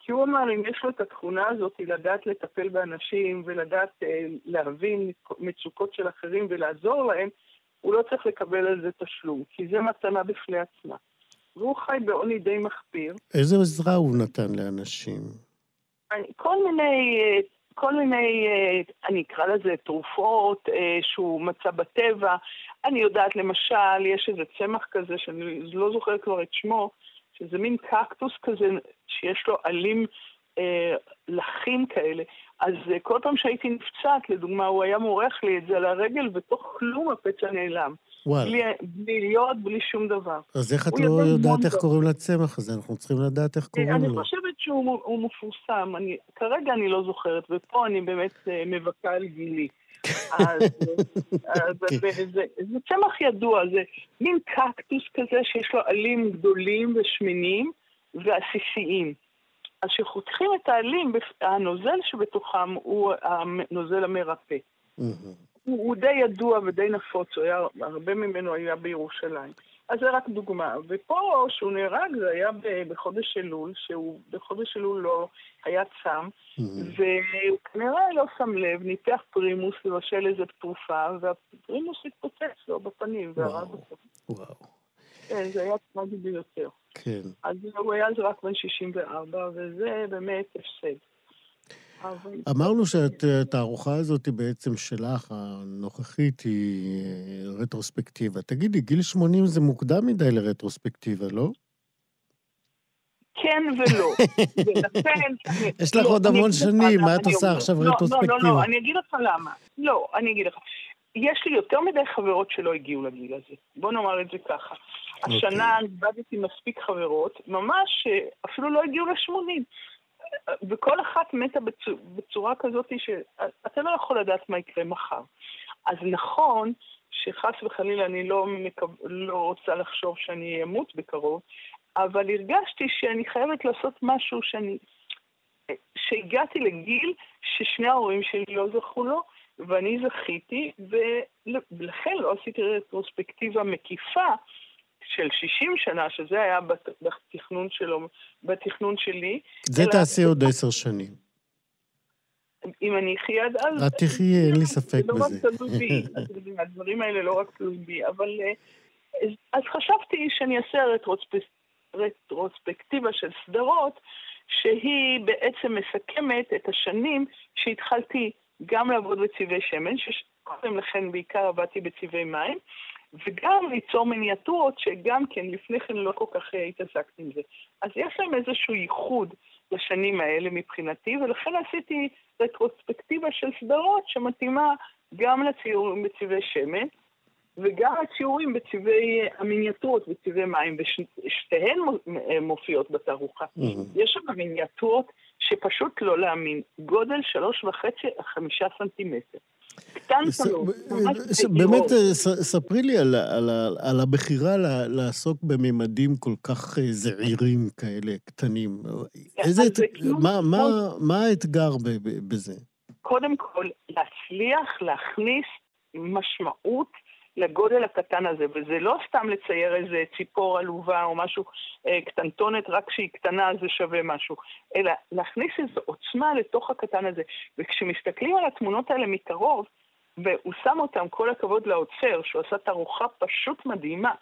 כי הוא אמר, אם יש לו את התכונה הזאת, לדעת לטפל באנשים ולדעת אה, להבין מצוקות של אחרים ולעזור להם, הוא לא צריך לקבל על זה תשלום, כי זה מתנה בפני עצמה. והוא חי בעוני די מחפיר. איזה עזרה הוא נתן לאנשים? כל מיני, כל מיני, אני אקרא לזה תרופות שהוא מצא בטבע. אני יודעת, למשל, יש איזה צמח כזה, שאני לא זוכרת כבר את שמו, שזה מין קקטוס כזה שיש לו עלים אה, לחים כאלה. אז אה, כל פעם שהייתי נפצעת, לדוגמה, הוא היה מורח לי את זה על הרגל, ותוך כלום הפצע נעלם. וואלה. בלי, בלי להיות, בלי שום דבר. אז איך את לא יודעת איך קוראים לצמח הזה? אנחנו צריכים לדעת איך קוראים לו. אני חושבת שהוא מפורסם. אני, כרגע אני לא זוכרת, ופה אני באמת אה, מבכה על גילי. (laughs) אז, אז אוקיי. זה, זה צמח ידוע, זה מין קקטוס כזה שיש לו עלים גדולים ושמנים ועסיסיים. אז כשחותכים את העלים, הנוזל שבתוכם הוא הנוזל המרפא. הוא, הוא די ידוע ודי נפוץ, היה, הרבה ממנו היה בירושלים. אז זה רק דוגמה. ופה, שהוא נהרג, זה היה בחודש אלול, שהוא בחודש אלול לא היה צם, והוא כנראה לא שם לב, ניתח פרימוס לבשל איזה תרופה, והפרימוס התפוצץ לו בפנים והרג אותו. וואו. כן, זה היה טרגי ביותר. כן. אז הוא היה אז רק בן 64, וזה באמת הפסד. אמרנו שהתערוכה הזאת בעצם שלך, הנוכחית, היא אה, רטרוספקטיבה. תגידי, גיל 80 זה מוקדם מדי לרטרוספקטיבה, לא? כן ולא. (laughs) ולכן... יש לך לא, עוד המון שנים, מה את עושה עכשיו רטרוספקטיבה? לא, לא, לא, אני אגיד לך למה. לא, אני אגיד לך. יש לי יותר מדי חברות שלא הגיעו לגיל הזה. בוא נאמר את זה ככה. השנה okay. איבדתי מספיק חברות, ממש אפילו לא הגיעו ל-80. וכל אחת מתה בצורה, בצורה כזאת שאתה לא יכול לדעת מה יקרה מחר. אז נכון שחס וחלילה אני לא, מקו... לא רוצה לחשוב שאני אמות בקרוב, אבל הרגשתי שאני חייבת לעשות משהו שאני... שהגעתי לגיל ששני ההורים שלי לא זכו לו, ואני זכיתי, ולכן לא עשיתי רטרוספקטיבה מקיפה של 60 שנה, שזה היה בתכנון שלו, בתכנון שלי. זה תעשי עוד עשר שנים. אם אני אחיה עד אז... את תחי, אין לי ספק בזה. זה לא רק תלוי בי, (laughs) הדברים האלה לא רק תלוי בי, אבל... אה, אז חשבתי שאני אעשה רטרוספקטיבה של סדרות, שהיא בעצם מסכמת את השנים שהתחלתי גם לעבוד בצבעי שמן, שקודם לכן בעיקר עבדתי בצבעי מים, וגם ליצור מיניאטורות שגם כן לפני כן לא כל כך אה, התעסקתי עם זה. אז יש להם איזשהו ייחוד לשנים האלה מבחינתי, ולכן עשיתי רטרוספקטיבה של סדרות שמתאימה גם לציורים בצבעי שמן, וגם הציורים בצבעי אה, המיניאטורות בצבעי מים, ושתיהן אה, מופיעות בתערוכה. Mm-hmm. יש שם מיניאטורות שפשוט לא להאמין, גודל שלוש וחצי עד חמישה סנטימטר. באמת, אה, ספרי לי על הבחירה לעסוק בממדים כל כך אה, זעירים כאלה, קטנים. כן, מה האתגר בזה? קודם כל, להצליח להכניס משמעות לגודל הקטן הזה, וזה לא סתם לצייר איזה ציפור עלובה או משהו אה, קטנטונת, רק כשהיא קטנה זה שווה משהו, אלא להכניס איזו עוצמה לתוך הקטן הזה. וכשמסתכלים על התמונות האלה מקרוב, והוא שם אותם, כל הכבוד לאוצר, שהוא עשה תערוכה פשוט מדהימה.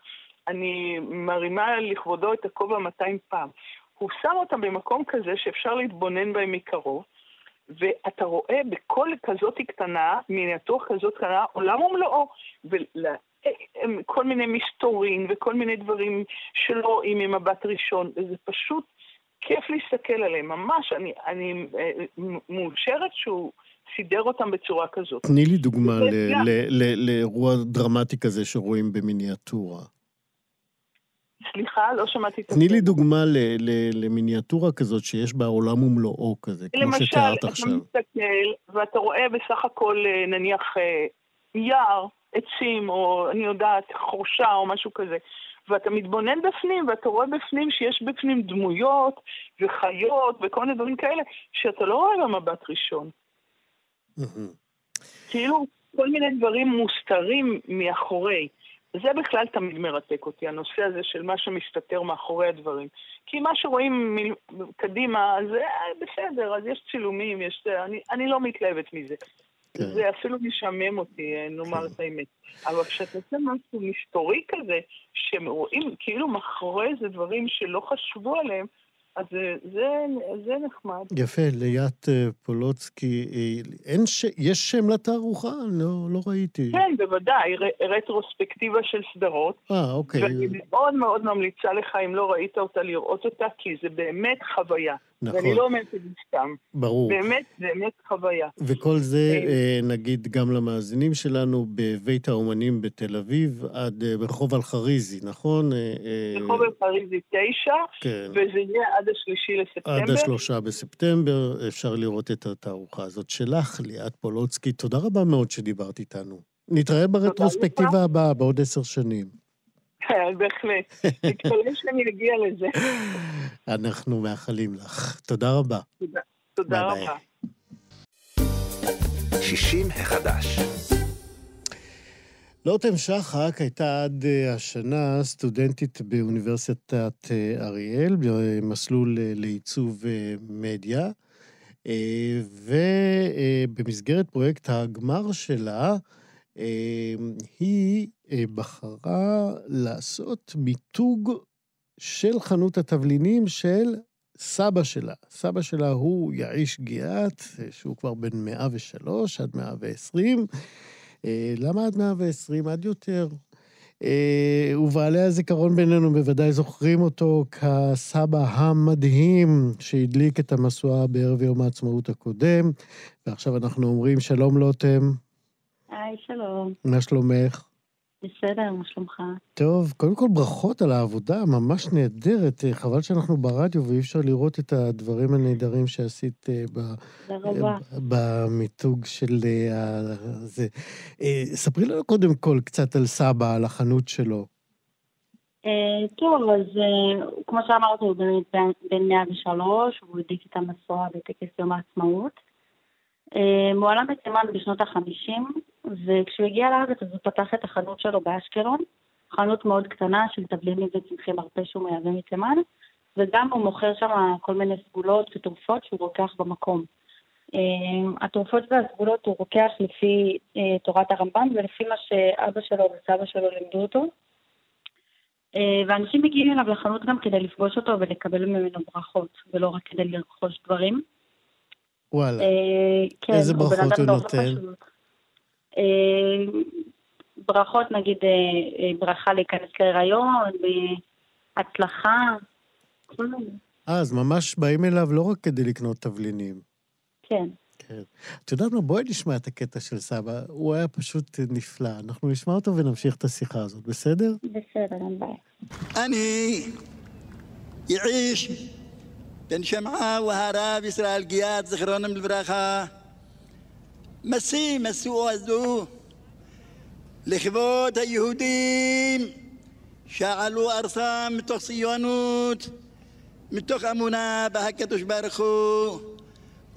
אני מרימה לכבודו את הכובע 200 פעם. הוא שם אותם במקום כזה שאפשר להתבונן בהם מקרוב, ואתה רואה בכל כזאת קטנה, מיניאטור כזאת קטנה, עולם ומלואו. כל מיני מסתורין וכל מיני דברים שלא רואים ממבט ראשון, וזה פשוט כיף להסתכל עליהם, ממש, אני, אני אה, מאושרת שהוא סידר אותם בצורה כזאת. תני לי דוגמה לאירוע דרמטי כזה שרואים במיניאטורה. סליחה, לא שמעתי את זה. תני לי דוגמה למיניאטורה כזאת שיש בה עולם ומלואו כזה, כמו שתיארת עכשיו. למשל, אתה מסתכל ואתה רואה בסך הכל אה, נניח אה, יער, עצים, או אני יודעת, חורשה או משהו כזה. ואתה מתבונן בפנים, ואתה רואה בפנים שיש בפנים דמויות וחיות וכל מיני דברים כאלה, שאתה לא רואה במבט ראשון. כאילו, כל מיני דברים מוסתרים מאחורי. זה בכלל תמיד מרתק אותי, הנושא הזה של מה שמסתתר מאחורי הדברים. כי מה שרואים מ... קדימה, זה בסדר, אז יש צילומים, יש... אני, אני לא מתלהבת מזה. כן. זה אפילו משעמם אותי, אה, נאמר כן. את האמת. אבל כשאתה עושה משהו מסתורי כזה, שרואים כאילו מאחורי זה דברים שלא חשבו עליהם, אז זה, זה, נחמד. יפה, ליאת אה, פולוצקי, אה, אין ש... יש שם לתערוכה? לא, לא ראיתי. כן, בוודאי, ר, רטרוספקטיבה של סדרות. אה, אוקיי. ואני מאוד מאוד ממליצה לך, אם לא ראית אותה, לראות אותה, כי זה באמת חוויה. נכון. ואני לא אומרת את זה סתם. ברור. באמת, באמת חוויה. וכל זה, אה, נגיד גם למאזינים שלנו, בבית האומנים בתל אביב, עד ברחוב אלחריזי, נכון? ברחוב אלחריזי 9, כן. וזה יהיה עד השלישי לספטמבר. עד השלושה בספטמבר אפשר לראות את התערוכה הזאת שלך, ליאת פולוצקי. תודה רבה מאוד שדיברת איתנו. נתראה ברטרוספקטיבה הבאה, בעוד עשר שנים. (laughs) בהחלט. נתפלל שאני אגיע לזה. אנחנו מאחלים לך. תודה רבה. תודה, תודה רבה. 60 החדש. לוטם שחק הייתה עד אה, השנה סטודנטית באוניברסיטת אה, אריאל, במסלול אה, לעיצוב מדיה, ובמסגרת פרויקט הגמר שלה, היא בחרה לעשות מיתוג של חנות התבלינים של סבא שלה. סבא שלה הוא יעיש גיאת, שהוא כבר בן 103 עד 120, אה, למה עד 120? עד יותר. אה, ובעלי הזיכרון בינינו בוודאי זוכרים אותו כסבא המדהים שהדליק את המשואה בערב יום העצמאות הקודם, ועכשיו אנחנו אומרים שלום לוטם. היי, שלום. מה שלומך? בסדר, מה שלומך? טוב, קודם כל ברכות על העבודה הממש נהדרת. אה, חבל שאנחנו ברדיו ואי אפשר לראות את הדברים הנהדרים שעשית אה, ב... במיתוג של אה, זה. ספרי לנו קודם כל קצת על סבא, על החנות שלו. טוב, אז כמו שאמרת, הוא באמת בן 103, הוא הדליק את המסועה בטקס יום העצמאות. הוא עלה בתימן בשנות ה-50, וכשהוא הגיע לארץ אז הוא פתח את החנות שלו באשקלון, חנות מאוד קטנה של תבלינים וצמחי מרפא שהוא מייבא מתימן, וגם הוא מוכר שם כל מיני סגולות ותרופות שהוא רוקח במקום. Uh, התרופות והסגולות הוא רוקח לפי uh, תורת הרמב"ם ולפי מה שאבא שלו וסבא שלו לימדו אותו. Uh, ואנשים מגיעים אליו לחנות גם כדי לפגוש אותו ולקבל ממנו ברכות, ולא רק כדי לרכוש דברים. וואלה. כן, איזה ברכות הוא נותן? אה, ברכות, נגיד אה, אה, ברכה להיכנס להיריון, בהצלחה. אה, אז ממש באים אליו לא רק כדי לקנות תבלינים. כן. כן. את יודעת מה? בואי נשמע את הקטע של סבא. הוא היה פשוט נפלא. אנחנו נשמע אותו ונמשיך את השיחה הזאת, בסדר? בסדר, אין בעיה. אני יעיש בן שמעה והרב ישראל גיאת, זכרונם לברכה. מסי מסו הזו לכבוד היהודים שעלו ארצם מתוך ציונות, מתוך אמונה בהקדוש ברוך הוא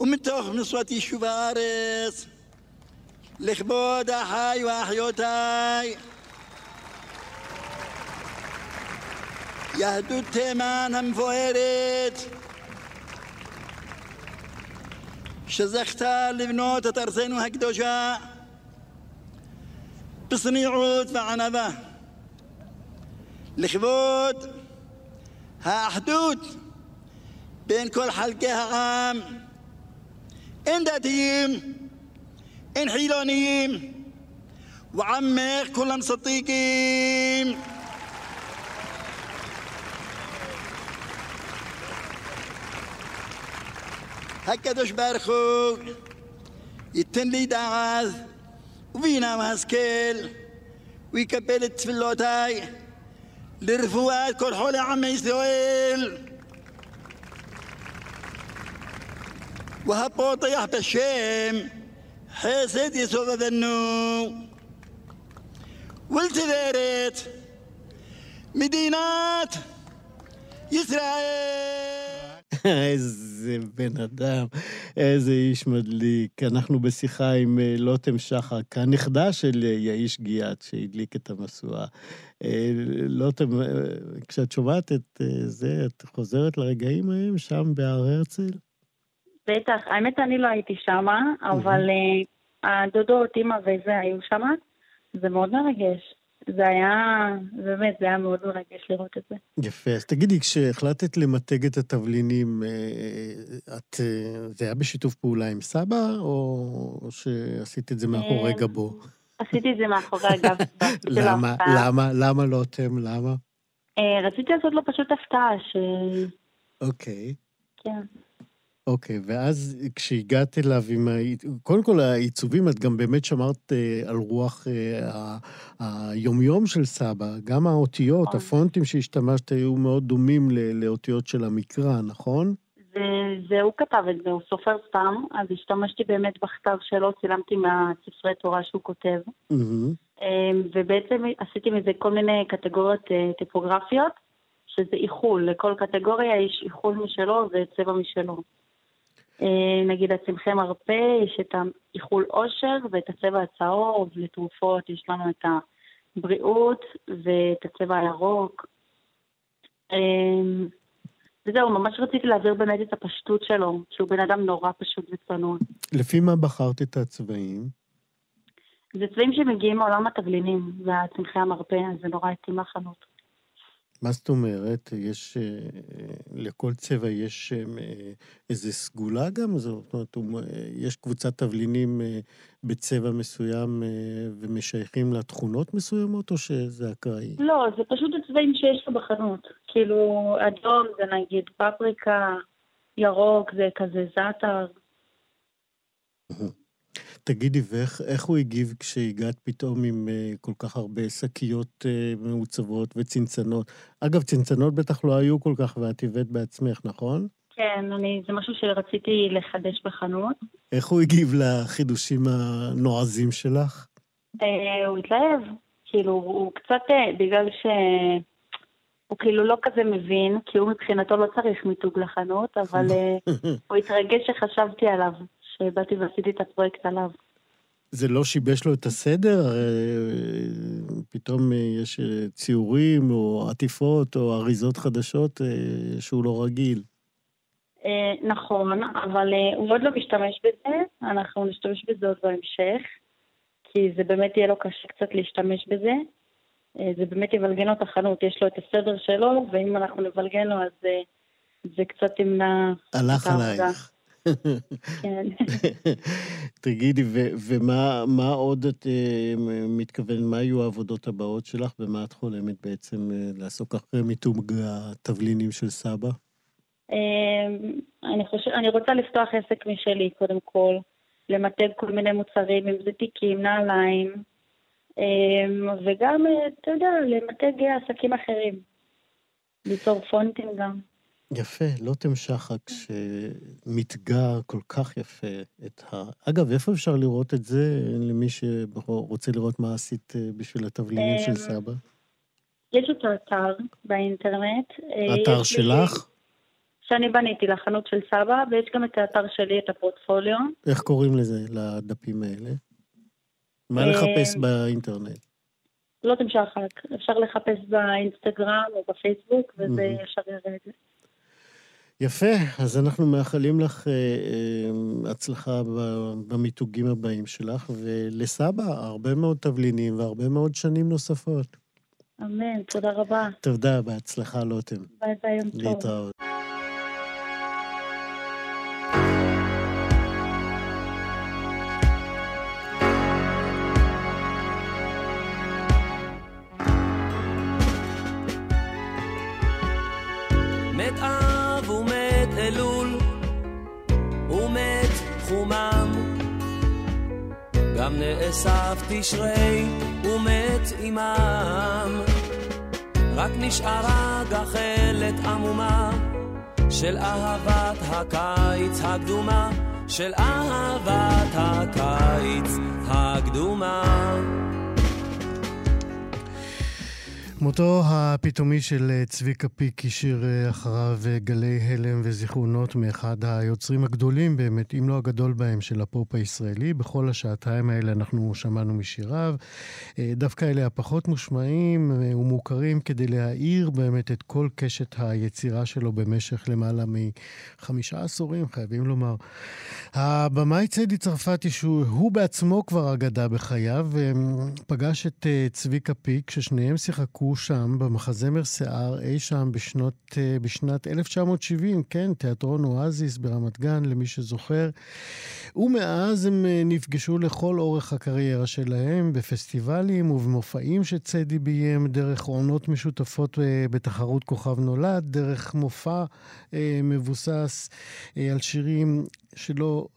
ומתוך נשואת יישוב הארץ לכבוד אחי ואחיותיי יהדות תימן המפוארת شزختا لبنوت تترسين وهك دوجا. بصني عود فعنبة لخبود ها حدود. بين كل حلقة عام. إن داتيم. إن حيلونيم وعمق كل مصطيقيم هكا دوش بارخو يتن لي داغاز وبينا ماسكيل ويكبل التفلوتاي. لرفوات كل حول عم يسويل وهبو طيح بالشيم حسد يسوغ ذنو. والتذيرت مدينات إسرائيل. איזה בן אדם, איזה איש מדליק. אנחנו בשיחה עם אה, לוטם שחק, הנכדה של אה, יאיש גיאת, שהדליק את המשואה. אה, לוטם, כשאת שומעת את זה, את חוזרת לרגעים ההם שם בהר הרצל? בטח, האמת אני לא הייתי שם, אבל הדודות, אימא וזה היו שם, זה מאוד מרגש. זה היה, באמת, זה היה מאוד מרגש לראות את זה. יפה. אז תגידי, כשהחלטת למתג את התבלינים, אה, את, אה, זה היה בשיתוף פעולה עם סבא, או שעשית את זה מאחורי אה, גבו? עשיתי את זה מאחורי הגב. (laughs) למה? למה? למה לא אתם? למה? רציתי לעשות לו פשוט הפתעה, ש... אוקיי. כן. אוקיי, ואז כשהגעת אליו עם ה... קודם כל, העיצובים, את גם באמת שמרת אה, על רוח אה, היומיום של סבא. גם האותיות, נכון. הפונטים שהשתמשת היו מאוד דומים לאותיות של המקרא, נכון? זה הוא כתב את זה, הוא סופר סתם, אז השתמשתי באמת בכתב שלו, צילמתי מהספרי תורה שהוא כותב. Mm-hmm. ובעצם עשיתי מזה כל מיני קטגוריות אה, טיפוגרפיות, שזה איחול, לכל קטגוריה יש איחול משלו וצבע משלו. אה, נגיד הצמחי מרפא, יש את האיחול עושר ואת הצבע הצהוב, לתרופות יש לנו את הבריאות ואת הצבע הירוק. אה, וזהו, ממש רציתי להעביר באמת את הפשטות שלו, שהוא בן אדם נורא פשוט וצנוע. לפי מה בחרת את הצבעים? זה צבעים שמגיעים מעולם התבלינים והצמחי המרפא, אז זה נורא התאים לחנות. מה זאת אומרת? יש, אה, לכל צבע יש אה, איזה סגולה גם? זאת אומרת, יש קבוצת תבלינים אה, בצבע מסוים ומשייכים לה תכונות מסוימות, או שזה אקראי? לא, זה פשוט הצבעים שיש לו בחנות. כאילו, אדום זה נגיד פפריקה, ירוק זה כזה זאטר. תגידי, ואיך הוא הגיב כשהגעת פתאום עם uh, כל כך הרבה שקיות uh, מעוצבות וצנצנות? אגב, צנצנות בטח לא היו כל כך, ואת הבאת בעצמך, נכון? כן, אני, זה משהו שרציתי לחדש בחנות. איך הוא הגיב לחידושים הנועזים שלך? Uh, הוא התלהב. כאילו, הוא קצת, uh, בגלל ש... הוא כאילו לא כזה מבין, כי הוא מבחינתו לא צריך מיתוג לחנות, אבל uh, (laughs) הוא התרגש שחשבתי עליו. שבאתי ועשיתי את הפרויקט עליו. זה לא שיבש לו את הסדר? הרי פתאום יש ציורים או עטיפות או אריזות חדשות אה, שהוא לא רגיל. אה, נכון, אבל אה, הוא עוד לא משתמש בזה, אנחנו נשתמש בזה עוד בהמשך, כי זה באמת יהיה לו קשה קצת להשתמש בזה. זה באמת יבלגן לו את החנות, יש לו את הסדר שלו, ואם אנחנו נבלגן לו אז זה קצת ימנע... הלך עלייך. כן. תגידי, ומה עוד את uh, מתכוונת, מה היו העבודות הבאות שלך, ומה את חולמת בעצם uh, לעסוק אחרי מיתוג התבלינים של סבא? Um, אני, חושב, אני רוצה לפתוח עסק משלי, קודם כל, למתג כל מיני מוצרים, אם זה תיקים, נעליים, um, וגם, אתה יודע, למתג עסקים אחרים. ליצור פונטים גם. יפה, לוטם שחק, שמתגה כל כך יפה את ה... אגב, איפה אפשר לראות את זה, למי שרוצה לראות מה עשית אה, בשביל התבלינים של אמ, סבא? יש את האתר באינטרנט. אה, אתר שלך? שאני בניתי לחנות של סבא, ויש גם את האתר שלי, את הפורטפוליו. איך קוראים לזה, לדפים האלה? מה לחפש אמ, באינטרנט? לוטם שחק. אפשר לחפש באינסטגרם או בפייסבוק, וזה ישר ירד. יפה, אז אנחנו מאחלים לך אה, אה, הצלחה במיתוגים הבאים שלך, ולסבא הרבה מאוד תבלינים והרבה מאוד שנים נוספות. אמן, תודה רבה. תודה, בהצלחה, לוטם. ביי ביי, יום טוב. להתראות. נאסף תשרי ומת עמם. רק נשארה גחלת עמומה של אהבת הקיץ הקדומה, של אהבת הקיץ הקדומה. מותו הפתאומי של אה, צביקה פיק השאיר אה, אחריו אה, גלי הלם וזיכרונות מאחד היוצרים הגדולים באמת, אם לא הגדול בהם, של הפופ הישראלי. בכל השעתיים האלה אנחנו שמענו משיריו. דווקא אלה הפחות מושמעים ומוכרים כדי להאיר באמת את כל קשת היצירה שלו במשך למעלה מחמישה עשורים, חייבים לומר. הבמאי צדי צרפתי, שהוא בעצמו כבר אגדה בחייו, פגש את צביקה פיק, ששניהם שיחקו שם במחזמר שיער אי שם בשנות, אה, בשנת 1970, כן, תיאטרון אואזיס ברמת גן, למי שזוכר. ומאז הם אה, נפגשו לכל אורך הקריירה שלהם בפסטיבלים ובמופעים שצדי ביים, דרך עונות משותפות אה, בתחרות כוכב נולד, דרך מופע מבוסס על שירים שלו.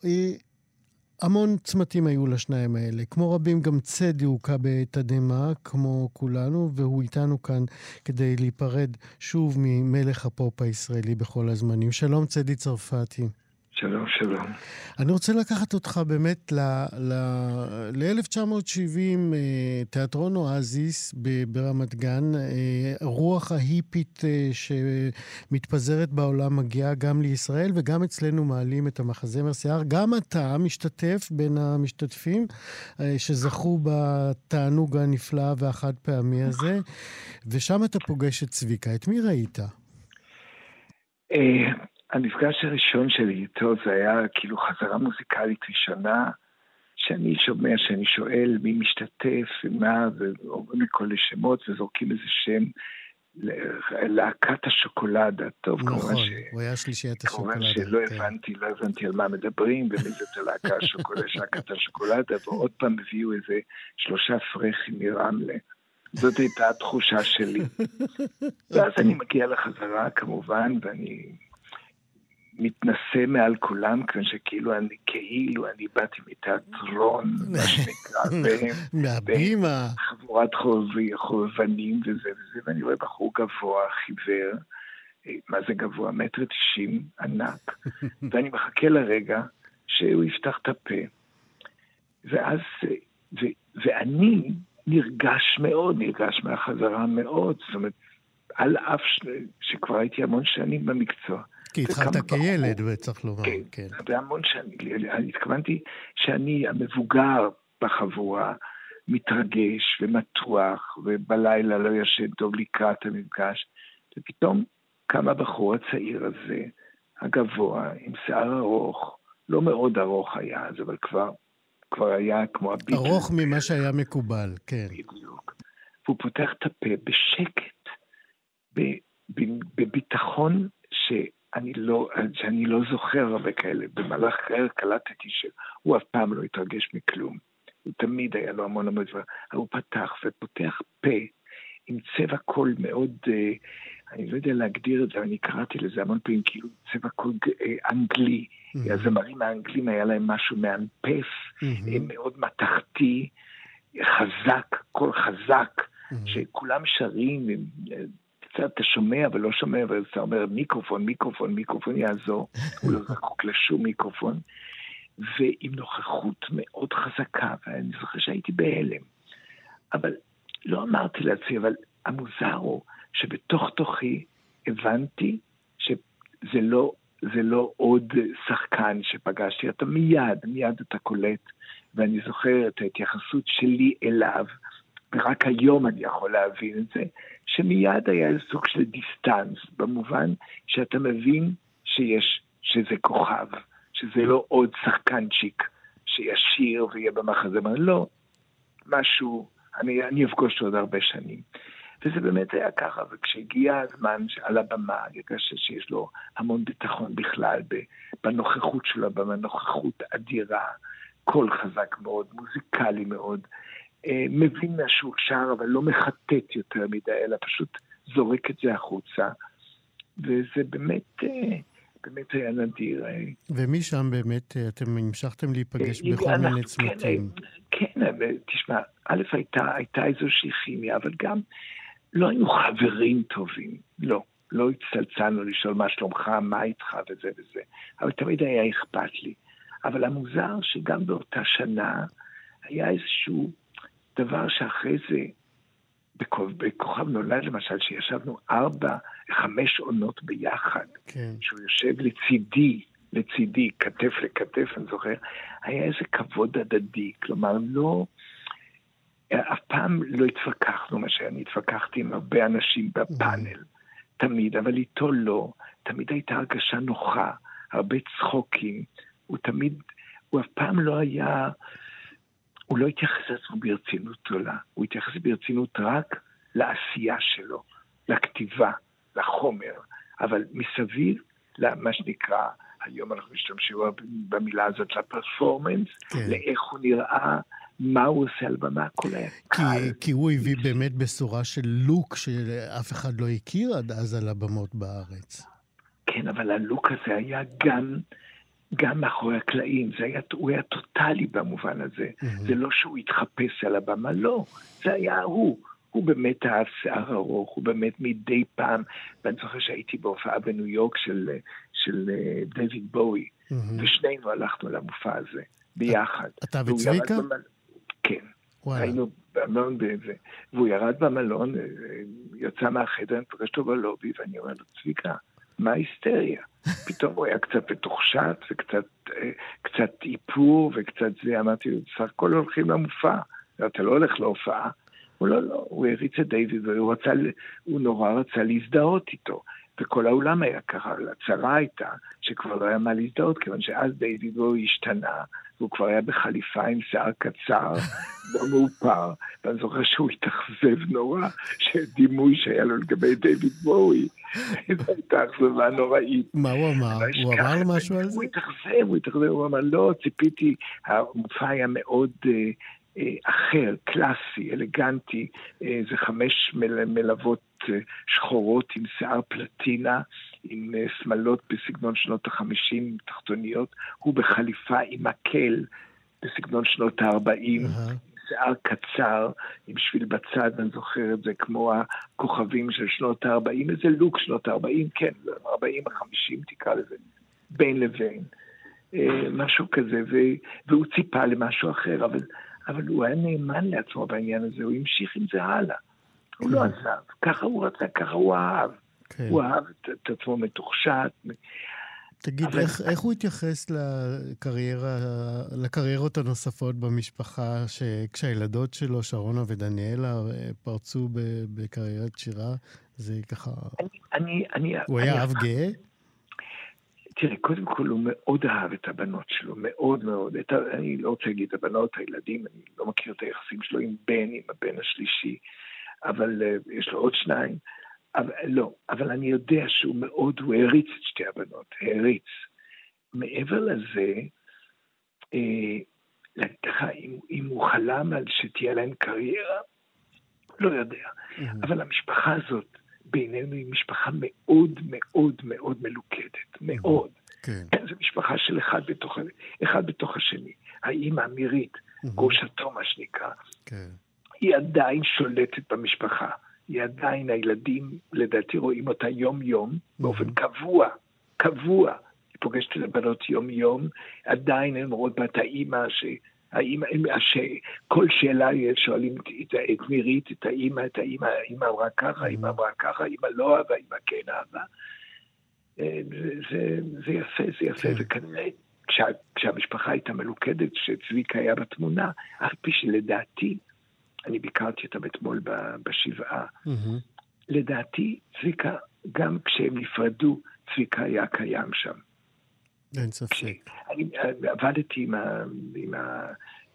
המון צמתים היו לשניים האלה. כמו רבים, גם צדי הוכה בתדהמה, כמו כולנו, והוא איתנו כאן כדי להיפרד שוב ממלך הפופ הישראלי בכל הזמנים. שלום, צדי צרפתי. שלום, שלום. אני רוצה לקחת אותך באמת ל-1970, אה, תיאטרון אואזיס ברמת גן, אה, רוח ההיפית אה, שמתפזרת בעולם מגיעה גם לישראל, וגם אצלנו מעלים את המחזמר שיער. גם אתה משתתף בין המשתתפים שזכו בתענוג הנפלא והחד פעמי הזה, ושם אתה פוגש את צביקה. את מי ראית? המפגש הראשון שלי איתו זה היה כאילו חזרה מוזיקלית ראשונה, שאני שומע, שאני שואל מי משתתף ומה, ואומרים לי כל השמות וזורקים איזה שם. להקת השוקולדה, טוב, נכון, כמובן ש... הוא היה שלישיית השוקולדה. כמובן שלא כן. הבנתי, לא הבנתי על מה מדברים, ומי זאת הלהקה השוקולדה, להקת השוקולדה, ועוד פעם הביאו איזה שלושה פרחים מרמלה. זאת הייתה התחושה שלי. (laughs) ואז אני מגיע לחזרה, כמובן, ואני מתנשא מעל כולם, כיוון שכאילו אני, כאילו אני באתי מתיאטרון, מה שנקרא, (laughs) מהבימה. חבורת חובבנים וזה וזה, ואני רואה בחור גבוה, חיוור, אה, מה זה גבוה? מטר תשעים, ענק, (laughs) ואני מחכה לרגע שהוא יפתח את הפה. ואז, ו, ואני נרגש מאוד, נרגש מהחזרה מאוד, זאת אומרת, על אף ש... שכבר הייתי המון שנים במקצוע. כי התחלת כילד, צריך לומר, כן. כן. זה המון שנים. אני התכוונתי שאני המבוגר בחבורה, מתרגש ומתוח, ובלילה לא ישן טוב לקראת המפגש, ופתאום קם הבחור הצעיר הזה, הגבוה, עם שיער ארוך, לא מאוד ארוך היה אז, אבל כבר, כבר היה כמו הביטל. ארוך ממה שהיה מקובל, כן. בדיוק. והוא פותח את הפה בשקט, בביטחון ש... אני לא, שאני לא זוכר הרבה כאלה. במהלך חייר קלטתי שהוא אף פעם לא התרגש מכלום. הוא תמיד היה לו המון המון דברים. הוא פתח ופותח פה עם צבע קול מאוד, אה, אני לא יודע להגדיר את זה, אני קראתי לזה המון פעמים כאילו צבע קול אה, אנגלי. Mm-hmm. הזמרים האנגלים היה להם משהו מאמפס, mm-hmm. מאוד מתכתי, חזק, קול חזק, mm-hmm. שכולם שרים. קצת אתה שומע ולא שומע, ואתה אומר מיקרופון, מיקרופון, מיקרופון יעזור, (laughs) הוא לא זקוק לשום מיקרופון, ועם נוכחות מאוד חזקה, ואני זוכר שהייתי בהלם. אבל לא אמרתי לעצמי, אבל המוזר הוא שבתוך תוכי הבנתי שזה לא, זה לא עוד שחקן שפגשתי, אתה מיד, מיד אתה קולט, ואני זוכר את ההתייחסות שלי אליו, ורק היום אני יכול להבין את זה, שמיד היה סוג של distance, במובן שאתה מבין שיש, שזה כוכב, שזה לא עוד שחקנצ'יק שישיר ויהיה במחזמר, לא, משהו, אני, אני אפגוש עוד הרבה שנים. וזה באמת היה ככה, וכשהגיע הזמן על הבמה, הרגשתי שיש לו המון ביטחון בכלל בנוכחות שלו, בנוכחות אדירה, קול חזק מאוד, מוזיקלי מאוד, מבין מה שהוא שר, אבל לא מחטט יותר מדי, אלא פשוט זורק את זה החוצה. וזה באמת, אה, באמת היה נדיר. אה. ומשם באמת אתם המשכתם להיפגש בכל מיני צמתים. כן, כן, תשמע, א', הייתה, הייתה איזושהי כימיה, אבל גם לא היינו חברים טובים, לא. לא הצטלצלנו לשאול מה שלומך, מה איתך וזה וזה, אבל תמיד היה אכפת לי. אבל המוזר שגם באותה שנה היה איזשהו דבר שאחרי זה, בכוכב נולד למשל, שישבנו ארבע, חמש עונות ביחד, כן. שהוא יושב לצידי, לצידי, כתף לכתף, אני זוכר, היה איזה כבוד הדדי, כלומר, לא... אף פעם לא התווכחנו מה שאני התווכחתי עם הרבה אנשים בפאנל, תמיד, אבל איתו לא. תמיד הייתה הרגשה נוחה, הרבה צחוקים. הוא תמיד, הוא אף פעם לא היה, הוא לא התייחס לעצמו ברצינות גדולה, הוא התייחס ברצינות רק לעשייה שלו, לכתיבה, לחומר, אבל מסביב למה שנקרא, היום אנחנו משתמשים במילה הזאת לפרפורמנס, כן. לאיך הוא נראה, מה הוא עושה על במה, הכל היה קל. כי הוא הביא באמת בשורה של לוק שאף אחד לא הכיר עד אז על הבמות בארץ. כן, אבל הלוק הזה היה גם, גם מאחורי הקלעים, זה היה, הוא היה טוטאלי במובן הזה. Mm-hmm. זה לא שהוא התחפש על הבמה, לא, זה היה הוא. הוא באמת אהב שיער ארוך, הוא באמת מדי פעם, ואני זוכר שהייתי בהופעה בניו יורק של, של אה, דויד בואי, mm-hmm. ושנינו הלכנו למופע הזה, ביחד. אתה וצביקה? במל... כן. וואלה. היינו במלון בזה. והוא ירד במלון, אה, יצא מהחדר, אני פוגש אותו בלובי, ואני אומר לו, צביקה, מה ההיסטריה? (laughs) פתאום הוא היה קצת בתוכשת, וקצת אה, איפור, וקצת זה, אמרתי לו, בסך הכל הולכים למופע, אתה לא הולך להופעה. הוא לא, לא, הוא הריץ את דיוויד, והוא רצה, הוא נורא רצה להזדהות איתו. וכל האולם היה ככה, הצרה הייתה שכבר לא היה מה להזדהות, כיוון שאז דיוויד הוא השתנה, והוא כבר היה בחליפה עם שיער קצר, (laughs) לא מאופר, ואני זוכר שהוא התאכזב נורא, שדימוי שהיה לו לגבי דיוויד בואי, זו הייתה אכזבה נוראית. מה הוא אמר? הוא אמר משהו על זה? הוא התאכזב, הוא התאכזב, הוא אמר, לא, ציפיתי, המופע היה מאוד... אה, אה, אחר, קלאסי, אלגנטי, אה, זה חמש מל, מלוות שחורות עם שיער פלטינה, עם שמלות בסגנון שנות החמישים, תחתוניות, הוא בחליפה עם מקל בסגנון שנות הארבעים. Uh-huh. שיער קצר, עם שביל בצד, אני זוכר את זה, כמו הכוכבים של שנות ה-40, איזה לוק שנות ה-40, כן, 40 50 תקרא לזה, בין לבין. משהו כזה, והוא ציפה למשהו אחר, אבל אבל הוא היה נאמן לעצמו בעניין הזה, הוא המשיך עם זה הלאה. הוא לא כן. עזב, ככה הוא רצה, ככה הוא אהב. כן. הוא אהב את, את עצמו מתוחשת. תגיד, אבל... איך, איך הוא התייחס לקריירה, לקריירות הנוספות במשפחה, כשהילדות שלו, שרונה ודניאלה, פרצו בקריירת שירה? זה ככה... אני... אני, אני הוא אני, היה אב גאה? תראה, קודם כל הוא מאוד אהב את הבנות שלו, מאוד מאוד. את ה... אני לא רוצה להגיד הבנות, הילדים, אני לא מכיר את היחסים שלו עם בן, עם הבן השלישי, אבל uh, יש לו עוד שניים. אבל, לא, אבל אני יודע שהוא מאוד, הוא העריץ את שתי הבנות, העריץ. מעבר לזה, אה, ככה, אם, אם הוא חלם על שתהיה להם קריירה, לא יודע. Mm-hmm. אבל המשפחה הזאת, בינינו היא משפחה מאוד מאוד מאוד מלוכדת, מאוד. כן. (clears throat) זו משפחה של אחד בתוך, אחד בתוך השני. האימא מירית, גושתו מה שנקרא, כן. היא עדיין שולטת במשפחה. היא עדיין, הילדים לדעתי רואים אותה יום-יום, באופן קבוע, קבוע. היא פוגשת את הבנות יום-יום, עדיין הן רואות בה את האימא ש... האם, כל שאלה שואלים את, את מירית, את האימא, את האימא, האימא אמרה ככה, האימא אמרה ככה, האימא לא אהבה, האימא כן אהבה. אה, זה, זה, זה יפה, זה יפה, כן. וכנראה כשה, כשהמשפחה הייתה מלוכדת, כשצביקה היה בתמונה, אף פי שלדעתי, אני ביקרתי אותם אתמול בשבעה, לדעתי צביקה, גם כשהם נפרדו, צביקה היה קיים שם. אין ספק. אני עבדתי עם, עם,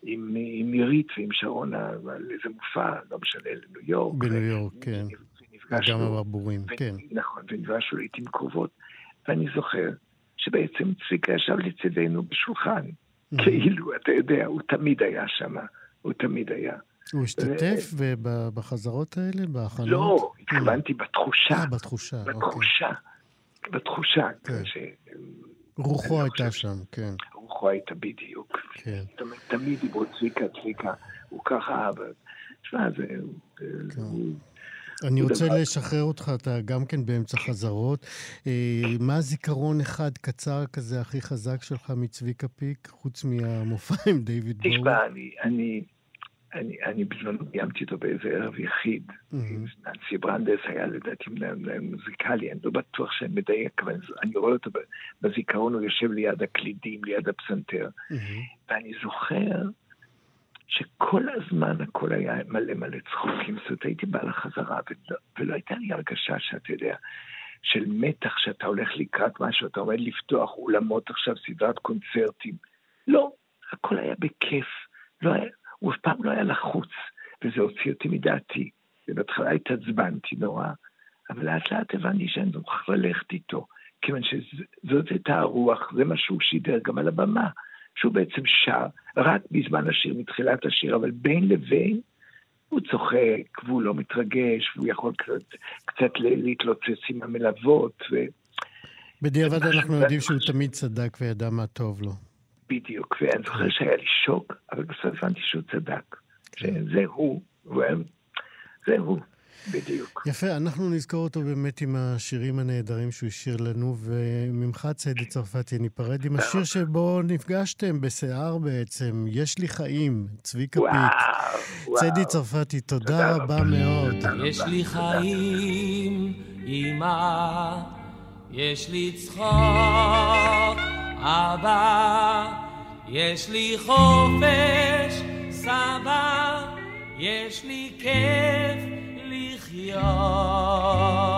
עם, עם נירית ועם שרון על איזה מופע, לא משנה, לניו יורק. בניו יורק, כן. ונפגשנו. גם הברבורים, כן. נכון, ונפגשנו לעיתים קרובות. ואני זוכר שבעצם צביקה ישב לצידנו בשולחן. Mm-hmm. כאילו, אתה יודע, הוא תמיד היה שם, הוא תמיד היה. הוא השתתף בחזרות האלה, בהכנות? לא, התכוונתי בתחושה. אה, בתחושה, אוקיי. בתחושה, בתחושה. כן. רוחו הייתה שם, כן. רוחו הייתה בדיוק. כן. תמיד דיברו צביקה, צביקה, הוא ככה, תשמע, זה... כן. אני רוצה לשחרר אותך, אתה גם כן באמצע חזרות. אה, מה הזיכרון אחד קצר כזה הכי חזק שלך מצביקה פיק, חוץ מהמופע עם דיוויד בואו? תשמע, אני, אני, אני, בזמנו קיימתי אותו באיזה ערב יחיד. ננסי ברנדס היה לדעתי מוזיקלי, אני לא בטוח שאני מדייק, אבל אני רואה אותו בזיכרון, הוא יושב ליד הקלידים, ליד הפסנתר. ואני זוכר שכל הזמן הכל היה מלא מלא צחוקים, זאת אומרת, הייתי בא לחזרה, ולא, ולא הייתה לי הרגשה שאתה יודע, של מתח שאתה הולך לקראת משהו, אתה עומד לפתוח אולמות עכשיו, סדרת קונצרטים. לא, הכל היה בכיף. לא היה, הוא אף פעם לא היה לחוץ, וזה הוציא אותי מדעתי. ובהתחלה התעצבנתי נורא, אבל לאט לאט הבנתי שאני מוכרח ללכת איתו, כיוון שזאת הייתה הרוח, זה מה שהוא שידר גם על הבמה. שהוא בעצם שר רק בזמן השיר, מתחילת השיר, אבל בין לבין הוא צוחק, והוא לא מתרגש, והוא יכול קצת, קצת להתלוצץ עם המלוות. ו... בדיעבד אנחנו יודעים שהוא תמיד צדק וידע מה טוב לו. בדיוק, ואני זוכר שהיה לי שוק, אבל בסוף הבנתי שהוא צדק. כן. שזה הוא, זה הוא. בדיוק. יפה, אנחנו נזכור אותו באמת עם השירים הנהדרים שהוא השאיר לנו, וממך, צדי צרפתי, ניפרד עם השיר שבו נפגשתם בשיער בעצם, יש לי חיים, צבי כפית. צדי צרפתי, תודה רבה מאוד. יש לי חיים, אמא, יש לי צחוק, אבא, יש לי חופש, סבא, יש לי כיף. לחיות.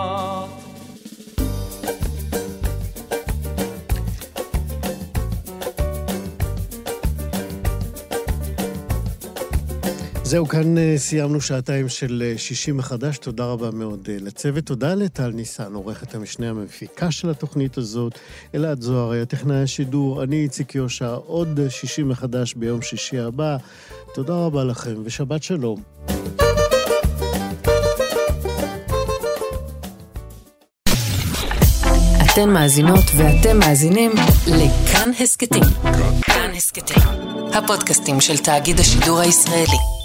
זהו, כאן אה, סיימנו שעתיים של אה, שישי מחדש. תודה רבה מאוד אה, לצוות. תודה לטל ניסן, עורכת המשנה המפיקה של התוכנית הזאת. אלעד זוהר, הטכנאי השידור. אני איציק יושע, עוד שישי מחדש ביום שישי הבא. תודה רבה לכם, ושבת שלום. אתן מאזינות ואתם מאזינים לכאן הסכתים. כאן הסכתים, הפודקאסטים של תאגיד השידור הישראלי.